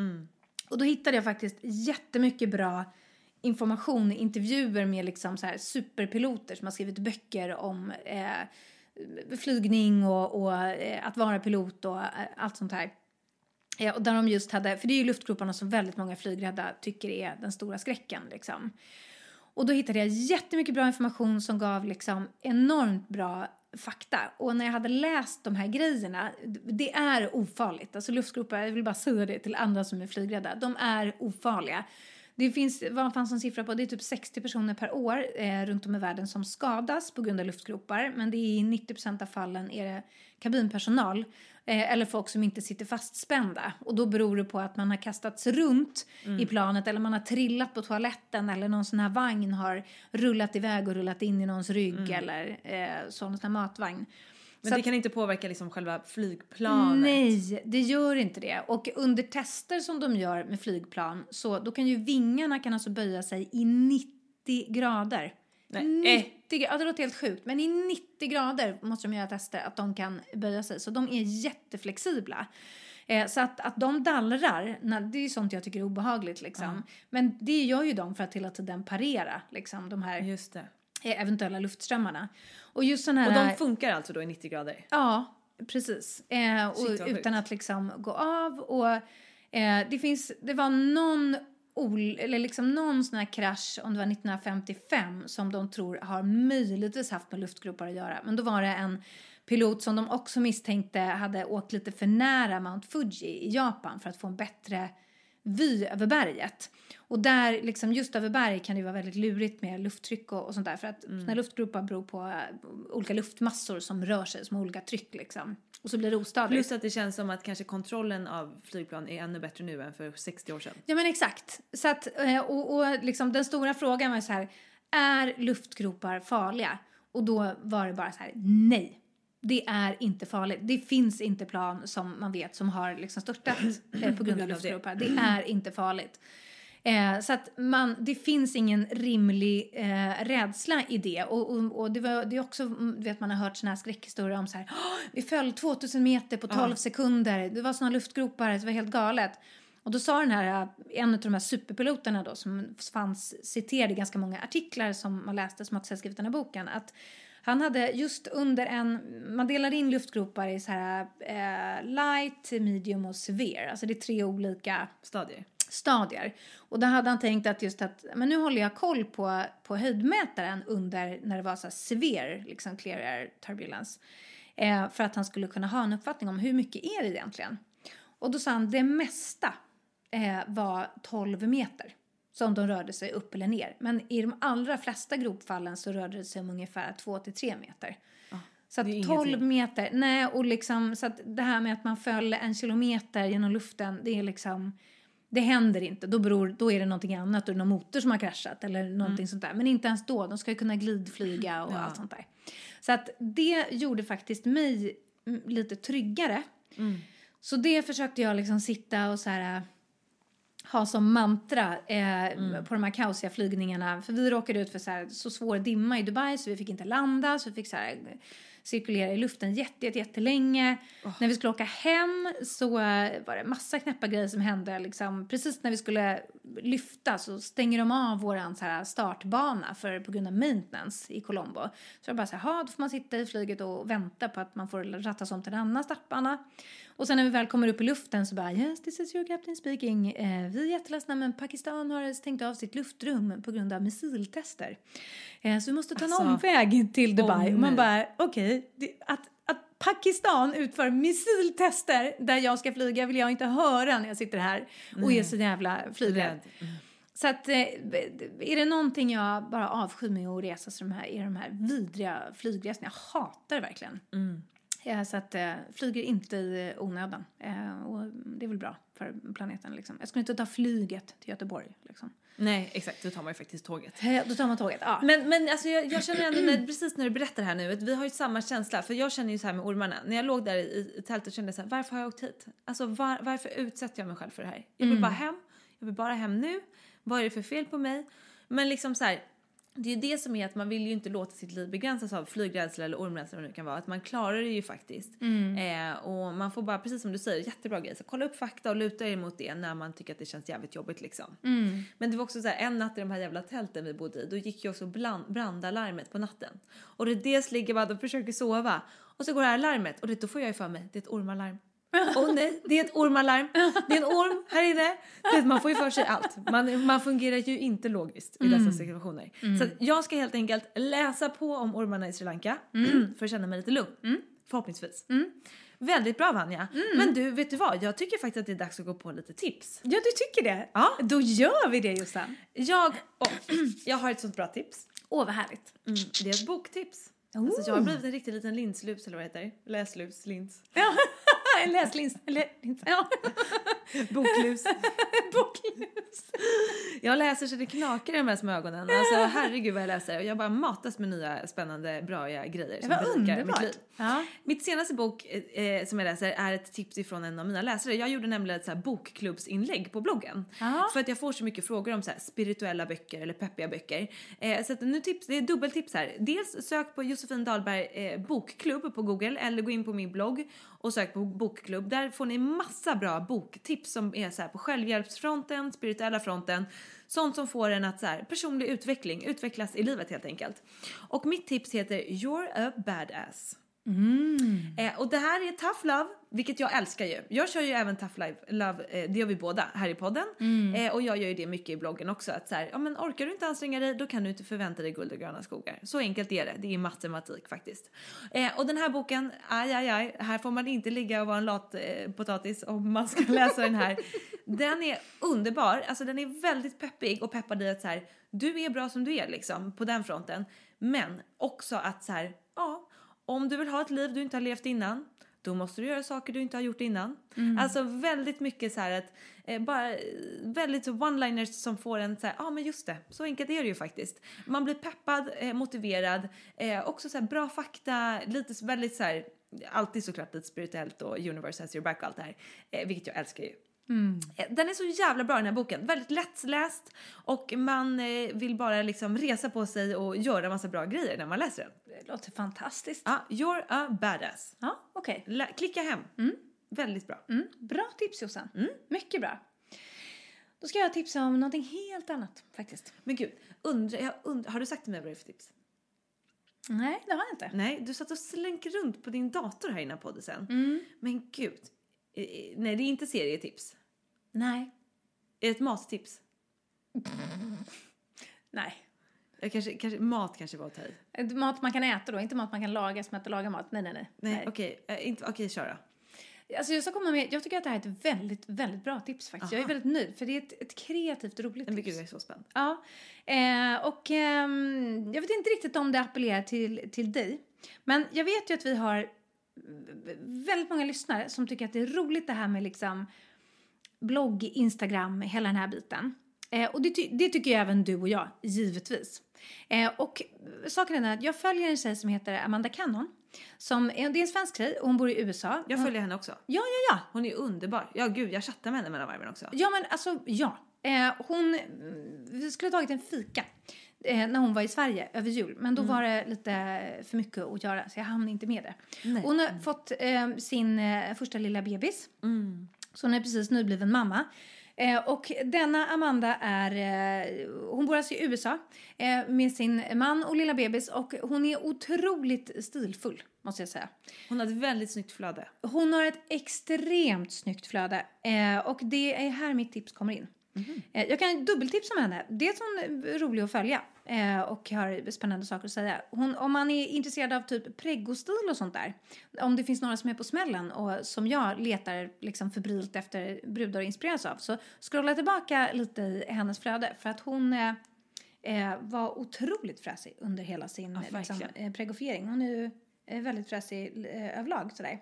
[SPEAKER 2] Och då hittade jag faktiskt jättemycket bra information, intervjuer med liksom så här superpiloter som har skrivit böcker om eh, flygning och, och eh, att vara pilot och eh, allt sånt här. Eh, och där de just hade, för det är ju luftgroparna som väldigt många flygrädda tycker är den stora skräcken liksom. Och då hittade jag jättemycket bra information som gav liksom enormt bra fakta. Och när jag hade läst de här grejerna, det är ofarligt. Alltså luftgropar, jag vill bara säga det till andra som är flygrädda, de är ofarliga. Det finns, vad fanns en siffra på, det är typ 60 personer per år eh, runt om i världen som skadas på grund av luftgropar. Men det är i 90 av fallen är det kabinpersonal eh, eller folk som inte sitter fastspända. Och då beror det på att man har kastats runt i planet eller man har trillat på toaletten eller någon sån här vagn har rullat iväg och rullat in i någons rygg eller eh, sån här matvagn.
[SPEAKER 3] Men
[SPEAKER 2] Så
[SPEAKER 3] det
[SPEAKER 2] att-
[SPEAKER 3] kan inte påverka liksom själva flygplanet?
[SPEAKER 2] Nej, det gör inte det. Och under tester som de gör med flygplan så då kan ju vingarna kan alltså böja sig i 90 grader.
[SPEAKER 3] Nej.
[SPEAKER 2] 90 grader, ja, det låter helt sjukt, men i 90 grader måste de göra tester att de kan böja sig. Så de är jätteflexibla. Eh, så att, att de dallrar, när, det är ju sånt jag tycker är obehagligt liksom. Men det gör ju de för att hela tiden parera liksom, de här
[SPEAKER 3] Just det.
[SPEAKER 2] eh, eventuella luftströmmarna. Och just sån här...
[SPEAKER 3] Och de funkar alltså då i 90 grader?
[SPEAKER 2] Ja, precis. Eh, och
[SPEAKER 3] Shit,
[SPEAKER 2] utan att liksom gå av. Och eh, det finns, det var någon ol, eller liksom någon sån här krasch, om det var 1955, som de tror har möjligtvis haft med luftgropar att göra. Men då var det en pilot som de också misstänkte hade åkt lite för nära Mount Fuji i Japan för att få en bättre vy över berget. Och där, liksom just över berg kan det vara väldigt lurigt med lufttryck och, och sånt där. För att
[SPEAKER 3] Mm.
[SPEAKER 2] luftgropar beror på eh, olika luftmassor som rör sig, som har olika tryck liksom. Och så blir det ostadigt.
[SPEAKER 3] Plus att det känns som att kanske kontrollen av flygplan är ännu bättre nu än för 60 år sedan.
[SPEAKER 2] Ja men exakt. Så att, eh, och, och liksom den stora frågan var så här, är luftgropar farliga? Och då var det bara så här, nej. Det är inte farligt. Det finns inte plan som man vet som har liksom störtat eh, på grund av luftgropar. Det är inte farligt. Eh, så att man, det finns ingen rimlig eh, rädsla i det. Och, och, och det, var, det är också, mm, du vet man har hört såna här skräckhistorier om så här, "Åh, vi föll 2000 meter på 12 sekunder, det var såna luftgropar, det var helt galet. Och då sa den här, eh, en av de här superpiloterna då som fanns citerad i ganska många artiklar som man läste som också skrivit den här boken, att han hade just under en, man delar in luftgropar i så här eh, light, medium och severe, alltså det är tre olika
[SPEAKER 3] Stadier.
[SPEAKER 2] stadier. Och då hade han tänkt att just att, men nu håller jag koll på, på höjdmätaren under när det var så här severe, liksom clear air turbulence. Eh, för att han skulle kunna ha en uppfattning om hur mycket är det egentligen. Och då sa han det mesta eh, var 12 meter som de rörde sig upp eller ner. Men i de allra flesta gropfallen så rörde det sig om ungefär 2 till 3 meter. Så
[SPEAKER 3] det är
[SPEAKER 2] att 12
[SPEAKER 3] ingenting.
[SPEAKER 2] meter, nej och liksom så att det här med att man föll en kilometer genom luften, det är liksom Det händer inte. Då, beror, då är det någonting annat. Då är det någon motor som har kraschat eller någonting sånt där. Men inte ens då. De ska ju kunna glidflyga och allt sånt där. Så att det gjorde faktiskt mig mm, lite tryggare. Så det försökte jag liksom sitta och så här ha som mantra eh, på de här kaosiga flygningarna. För vi råkade ut för så, här, så svår dimma i Dubai så vi fick inte landa. Så vi fick så här, cirkulera i luften jätte, jätte, jättelänge. När vi skulle åka hem så eh, var det massa knäppa grejer som hände. Liksom, precis när vi skulle lyfta så stänger de av våran så här, startbana för, på grund av maintenance i Colombo. Så jag bara så här, "Ha, då får man sitta i flyget och vänta på att man får rattas om till en annan startbana. Och sen när vi väl kommer upp i luften så bara yes this is your captain speaking. Eh, vi är jätteledsna men Pakistan har stängt av sitt luftrum på grund av missiltester. Eh, så vi måste ta en
[SPEAKER 3] Alltså,
[SPEAKER 2] omväg till Dubai.
[SPEAKER 3] åh
[SPEAKER 2] och man
[SPEAKER 3] nej.
[SPEAKER 2] bara okej, det- att, att Pakistan utför missiltester där jag ska flyga vill jag inte höra när jag sitter här och är så jävla flygrädd.
[SPEAKER 3] Rädd. Mm.
[SPEAKER 2] Så att eh, är det någonting jag bara avskyr med att resa så de här, är de här vidriga flygresorna. Jag hatar det verkligen. Ja, så att eh, flyger inte i onödan. Eh, och det är väl bra för planeten liksom. Jag skulle inte ta flyget till Göteborg liksom.
[SPEAKER 3] Nej, exakt. Då tar man ju faktiskt tåget.
[SPEAKER 2] Eh, då tar man tåget, ja.
[SPEAKER 3] Men, men alltså jag, jag känner ändå när, [clears throat] precis när du berättar det här nu att vi har ju samma känsla. För jag känner ju så här med ormarna. När jag låg där i, i tältet kände jag så här, varför har jag åkt hit? Alltså var, varför utsätter jag mig själv för det här? Jag vill bara hem. Jag vill bara hem nu. Vad är det för fel på mig? Men liksom så här. Det är det som är att man vill ju inte låta sitt liv begränsas av flygrädsla eller ormrädsla vad det nu kan vara. Att man klarar det ju faktiskt. Eh, och man får bara, precis som du säger, jättebra grej. Så kolla upp fakta och luta er mot det när man tycker att det känns jävligt jobbigt liksom. Men det var också så här, en natt i de här jävla tälten vi bodde i, då gick ju också bland, brandalarmet på natten. Och det dels ligger man och försöker sova och så går det här larmet och det, då får jag ju för mig, det är ett ormalarm. Åh nej, det är ett ormalarm. Det är en orm här inne. Du vet, man får ju för sig allt. Man, man fungerar ju inte logiskt i dessa situationer. Så att jag ska helt enkelt läsa på om ormarna i Sri Lanka [clears throat] för att känna mig lite lugn. Förhoppningsvis. Väldigt bra Vanja. Men du, vet du vad? Jag tycker faktiskt att det är dags att gå på lite tips.
[SPEAKER 2] Ja, du tycker det?
[SPEAKER 3] Ja.
[SPEAKER 2] Då gör vi det Jossan.
[SPEAKER 3] Jag, åh, [clears throat] jag har ett sånt bra tips.
[SPEAKER 2] Åh, vad härligt.
[SPEAKER 3] Mm, det är ett boktips. Alltså, jag har blivit en riktig liten linslus eller vad det heter. Läslus, lins. [laughs]
[SPEAKER 2] Ja. en läslins. läslins. Ja. [laughs]
[SPEAKER 3] Boklus. [laughs]
[SPEAKER 2] Boklus.
[SPEAKER 3] Jag läser så det knakar i de här små ögonen. Alltså herregud vad jag läser. Och jag bara matas med nya spännande, bra grejer som
[SPEAKER 2] var
[SPEAKER 3] berikar mitt liv.
[SPEAKER 2] Ja.
[SPEAKER 3] Mitt senaste bok eh, som jag läser är ett tips ifrån en av mina läsare. Jag gjorde nämligen ett så här bokklubbsinlägg på bloggen.
[SPEAKER 2] Ja.
[SPEAKER 3] För att jag får så mycket frågor om så spirituella böcker eller peppiga böcker. Eh, så att nu tips, det är dubbeltips här. Dels sök på Josefin Dahlberg eh, bokklubb på google eller gå in på min blogg och sök på bokklubb. Där får ni massa bra boktips som är så här på självhjälpsfronten, spirituella fronten. Sånt som får en att så här, personlig utveckling, utvecklas i livet helt enkelt. Och mitt tips heter You're a badass. Eh, och det här är tough love, vilket jag älskar ju. Jag kör ju även tough life, love, eh, det gör vi båda här i podden. Eh, och jag gör ju det mycket i bloggen också. Att så här, ja men orkar du inte anstränga dig, då kan du inte förvänta dig guld och gröna skogar. Så enkelt är det, det är matematik faktiskt. Eh, och den här boken, aj aj aj, här får man inte ligga och vara en lat eh, potatis om man ska [laughs] läsa den här. Den är underbar, alltså den är väldigt peppig och peppar dig att så här, du är bra som du är liksom på den fronten. Men också att så här, ja, om du vill ha ett liv du inte har levt innan, då måste du göra saker du inte har gjort innan. Alltså väldigt mycket så här att, eh, bara väldigt one-liners som får en så här, ja ah, men just det, så enkelt är det ju faktiskt. Man blir peppad, eh, motiverad, eh, också så här bra fakta, lite väldigt så här, alltid såklart lite spirituellt och universe has your back och allt det här, eh, vilket jag älskar ju. Eh, Den är så jävla bra den här boken. Väldigt lättläst och man eh, vill bara liksom resa på sig och göra massa bra grejer när man läser den.
[SPEAKER 2] Det låter fantastiskt.
[SPEAKER 3] Ja, you're a badass.
[SPEAKER 2] Ja, okej.
[SPEAKER 3] Lä- klicka hem. Väldigt bra.
[SPEAKER 2] Mm. Bra tips Jossan. Mycket bra. Då ska jag tipsa om någonting helt annat faktiskt.
[SPEAKER 3] Men gud, undra, jag undra, har du sagt till mig vad det är för tips?
[SPEAKER 2] Nej, det har jag inte.
[SPEAKER 3] Nej, du satt och slänkte runt på din dator här innan podden sen. Men gud. Eh, eh, Nej, det är inte serietips.
[SPEAKER 2] Nej.
[SPEAKER 3] Är det ett mattips?
[SPEAKER 2] Nej.
[SPEAKER 3] Jag kanske, kanske, mat kanske var att ta i.
[SPEAKER 2] Mat man kan äta då, inte mat man kan laga som att laga mat. Nej, nej, nej.
[SPEAKER 3] Nej, okej. eh, inte- Okej, kör då.
[SPEAKER 2] Alltså jag ska komma med, jag tycker att det här är ett väldigt, väldigt bra tips faktiskt. Jag är
[SPEAKER 3] Aha.
[SPEAKER 2] väldigt nöjd för det är ett, ett kreativt roligt
[SPEAKER 3] Men
[SPEAKER 2] tips.
[SPEAKER 3] gud, jag är så spänd.
[SPEAKER 2] Ja, eh, och ehm, jag vet inte riktigt om det appellerar till, till dig. Men jag vet ju att vi har väldigt många lyssnare som tycker att det är roligt det här med liksom blogg, Instagram, hela den här biten. Eh, och det, ty det, tycker jag även du och jag, givetvis. Eh, och saken är att jag följer en tjej som heter Amanda Cannon. Som är, det är en svensk tjej och hon bor i USA.
[SPEAKER 3] Jag följer henne också.
[SPEAKER 2] Ja, ja, ja.
[SPEAKER 3] Hon är underbar. Ja, gud, jag chattar med henne mellan varven också.
[SPEAKER 2] Ja, men alltså, ja. Eh, hon, vi skulle ha tagit en fika när hon var i Sverige över jul. Men då mm. var det lite för mycket att göra så jag hann inte med det. Nej. Hon har fått eh, sin eh, första lilla bebis. Mm. Så hon är precis nybliven mamma. Eh, och denna Amanda är, eh, hon bor alltså i USA eh, med sin man och lilla bebis och hon är otroligt stilfull måste jag säga.
[SPEAKER 3] Hon har ett väldigt snyggt flöde.
[SPEAKER 2] Hon har ett extremt snyggt flöde eh, och det är här mitt tips kommer in. Mm. Jag kan dubbeltipsa om henne. Dels är hon rolig att följa eh, och har spännande saker att säga. Hon, om man är intresserad av typ pregostil och sånt där. Om det finns några som är på smällen och som jag letar liksom febrilt efter brudar att inspireras av. Så scrolla tillbaka lite i hennes flöde för att hon eh, eh var otroligt fräsig under hela sin ja, liksom, eh, pregofiering. Hon är ju väldigt fräsig eh, överlag sådär.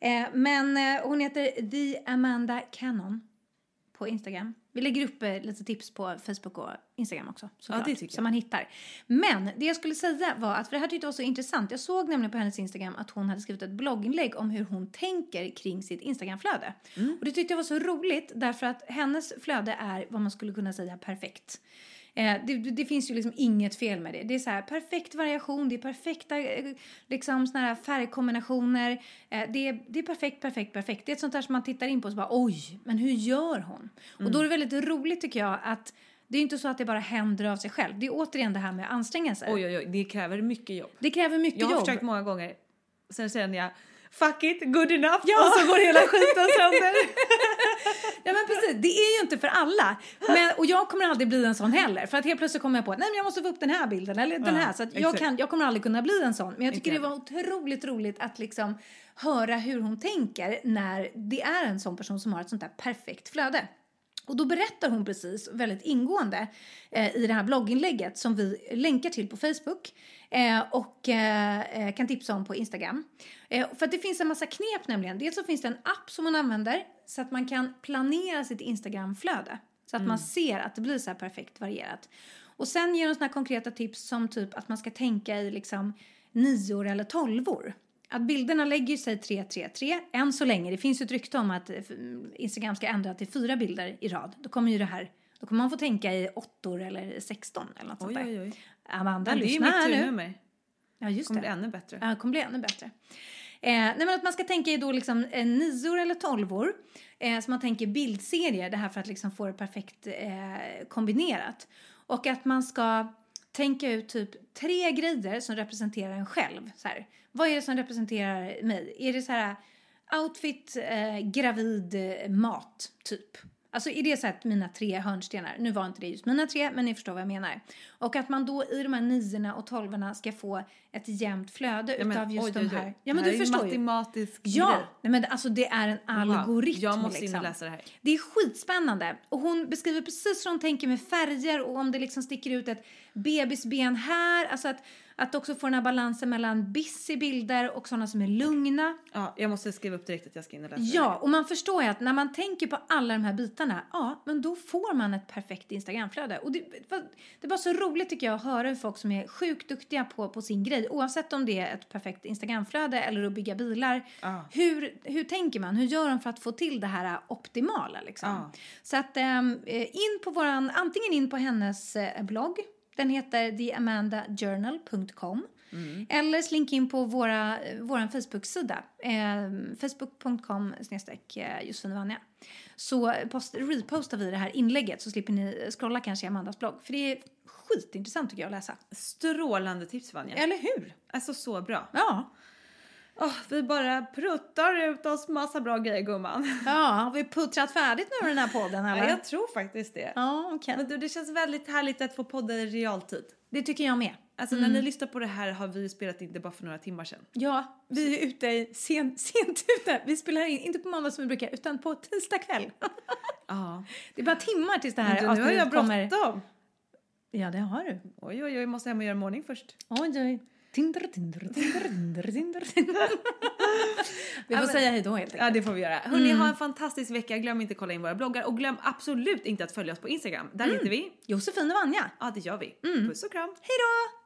[SPEAKER 2] Eh, men hon heter The Amanda Cannon på Instagram. Vi lägger upp eh, lite tips på Facebook och Instagram också.
[SPEAKER 3] Såklart, ja, det tycker jag.
[SPEAKER 2] Så man hittar. Men det jag skulle säga var att, för det här tyckte jag var så intressant. Jag såg nämligen på hennes Instagram att hon hade skrivit ett blogginlägg om hur hon tänker kring sitt Instagramflöde. Mm. Och det tyckte jag var så roligt därför att hennes flöde är vad man skulle kunna säga perfekt. Eh, det, det, finns ju liksom inget fel med det. Det är så här, perfekt variation, det är perfekta eh, liksom, såna här färgkombinationer. Eh, det, är, det är perfekt, perfekt, perfekt. Det är ett sånt där som man tittar in på och så bara oj, men hur gör hon? Mm. Och då är det väldigt roligt tycker jag att det är inte så att det bara händer av sig själv. Det är återigen det här med sig.
[SPEAKER 3] Oj, oj, oj, det kräver mycket jobb.
[SPEAKER 2] Det kräver mycket
[SPEAKER 3] jobb.
[SPEAKER 2] Jag
[SPEAKER 3] har försökt många gånger. Sen känner jag fuck it, good enough ja. och så går hela skiten sönder. [laughs]
[SPEAKER 2] ja men precis, det är ju inte för alla. Men, och jag kommer aldrig bli en sån heller. För att helt plötsligt kommer jag på att nej men jag måste få upp den här bilden eller den här. Så att jag, kan, jag kommer aldrig kunna bli en sån. Men jag tycker exakt. det var otroligt roligt att liksom höra hur hon tänker när det är en sån person som har ett sånt där perfekt flöde. Och då berättar hon precis väldigt ingående eh, i det här blogginlägget som vi länkar till på Facebook eh, och eh, eh kan tipsa om på Instagram. Eh, för att det finns en massa knep nämligen. Dels så finns det en app som man använder så att man kan planera sitt Instagramflöde. Så att mm. man ser att det blir så här perfekt varierat. Och sen ger hon såna här konkreta tips som typ att man ska tänka i liksom nior eller tolvor att bilderna lägger sig 3-3-3 än så länge. Det finns ju ett rykte om att eh, Instagram ska ändra till fyra bilder i rad. Då kommer ju det här, då kommer man få tänka i åttor eller 16 eller något oj, sånt där. Oj, oj. Amanda,
[SPEAKER 3] ja,
[SPEAKER 2] lyssna
[SPEAKER 3] här
[SPEAKER 2] nu.
[SPEAKER 3] Det är mitt
[SPEAKER 2] Ja, just
[SPEAKER 3] kommer det. kommer bli ännu bättre.
[SPEAKER 2] Ja, det kommer bli ännu bättre. Eh, nej, men att man ska tänka i då liksom eh, nior eller tolvor. Eh, så man tänker bildserier, det här för att liksom få det perfekt eh, kombinerat. Och att man ska tänka ut typ tre grejer som representerar en själv. Så här, vad är det som representerar mig? Är det så här outfit, eh, gravid, eh, mat, typ? Alltså är det så att mina tre hörnstenar, nu var inte det just mina tre, men ni förstår vad jag menar. Och att man då i de här niorna och tolvorna ska få ett jämnt flöde ja, men, utav just oj, de här. Oj, oj.
[SPEAKER 3] Ja men det du förstår ju. matematisk
[SPEAKER 2] Ja, grej. nej, men alltså det är en algoritm.
[SPEAKER 3] Jag måste
[SPEAKER 2] liksom.
[SPEAKER 3] in och läsa det här.
[SPEAKER 2] Det är skitspännande. Och hon beskriver precis hur hon tänker med färger och om det liksom sticker ut ett bebisben här. Alltså att att också få den här balansen mellan busy bilder och sådana som är lugna.
[SPEAKER 3] Ja, jag måste skriva upp direkt att jag ska in och läsa
[SPEAKER 2] Ja, och man förstår ju att när man tänker på alla de här bitarna, ja, men då får man ett perfekt Instagramflöde. Och det, det var så roligt tycker jag att höra hur folk som är sjukt duktiga på, på sin grej, oavsett om det är ett perfekt Instagramflöde eller att bygga bilar, ah. hur, hur tänker man? Hur gör de för att få till det här optimala liksom? Ah. Så att ähm, in på våran, antingen in på hennes äh, blogg den heter theamandajournal.com. Mm. Eller slink in på våra, vår Facebook-sida, eh, facebook.com eh, Josefin Så post, repostar vi det här inlägget så slipper ni scrolla kanske i Amandas blogg. För det är skitintressant tycker jag att läsa.
[SPEAKER 3] Strålande tips Vanja.
[SPEAKER 2] Eller hur?
[SPEAKER 3] Alltså så bra.
[SPEAKER 2] Ja.
[SPEAKER 3] Oh, vi bara pruttar ut oss massa bra grejer gumman.
[SPEAKER 2] Ja, har vi puttrat färdigt nu med den här podden eller?
[SPEAKER 3] Ja, jag tror faktiskt det.
[SPEAKER 2] Ja, okay.
[SPEAKER 3] Men du, det känns väldigt härligt att få podda i realtid.
[SPEAKER 2] Det tycker jag med.
[SPEAKER 3] Alltså mm. när ni lyssnar på det här har vi spelat in det bara för några timmar sedan.
[SPEAKER 2] Ja, vi är ute sen, sent ute. Vi spelar in, inte på måndag som vi brukar, utan på tisdag kväll. [laughs] Ja. Det är bara timmar tills det här
[SPEAKER 3] avsnittet kommer. Nu har jag bråttom.
[SPEAKER 2] Ja, det har du.
[SPEAKER 3] Oj, oj, oj, jag måste hem och göra morning först.
[SPEAKER 2] Oj, oj. Tinder, Tinder, Tinder, Tinder, Tinder, Tinder. Vi får säga hej då helt
[SPEAKER 3] Ja
[SPEAKER 2] enkelt.
[SPEAKER 3] det får vi göra. Hörni, ha en fantastisk vecka. Glöm inte att kolla in våra bloggar och glöm absolut inte att följa oss på Instagram. Där heter vi...
[SPEAKER 2] Josefin och Vanja.
[SPEAKER 3] Ja det gör vi. Puss och kram.
[SPEAKER 2] Hej då!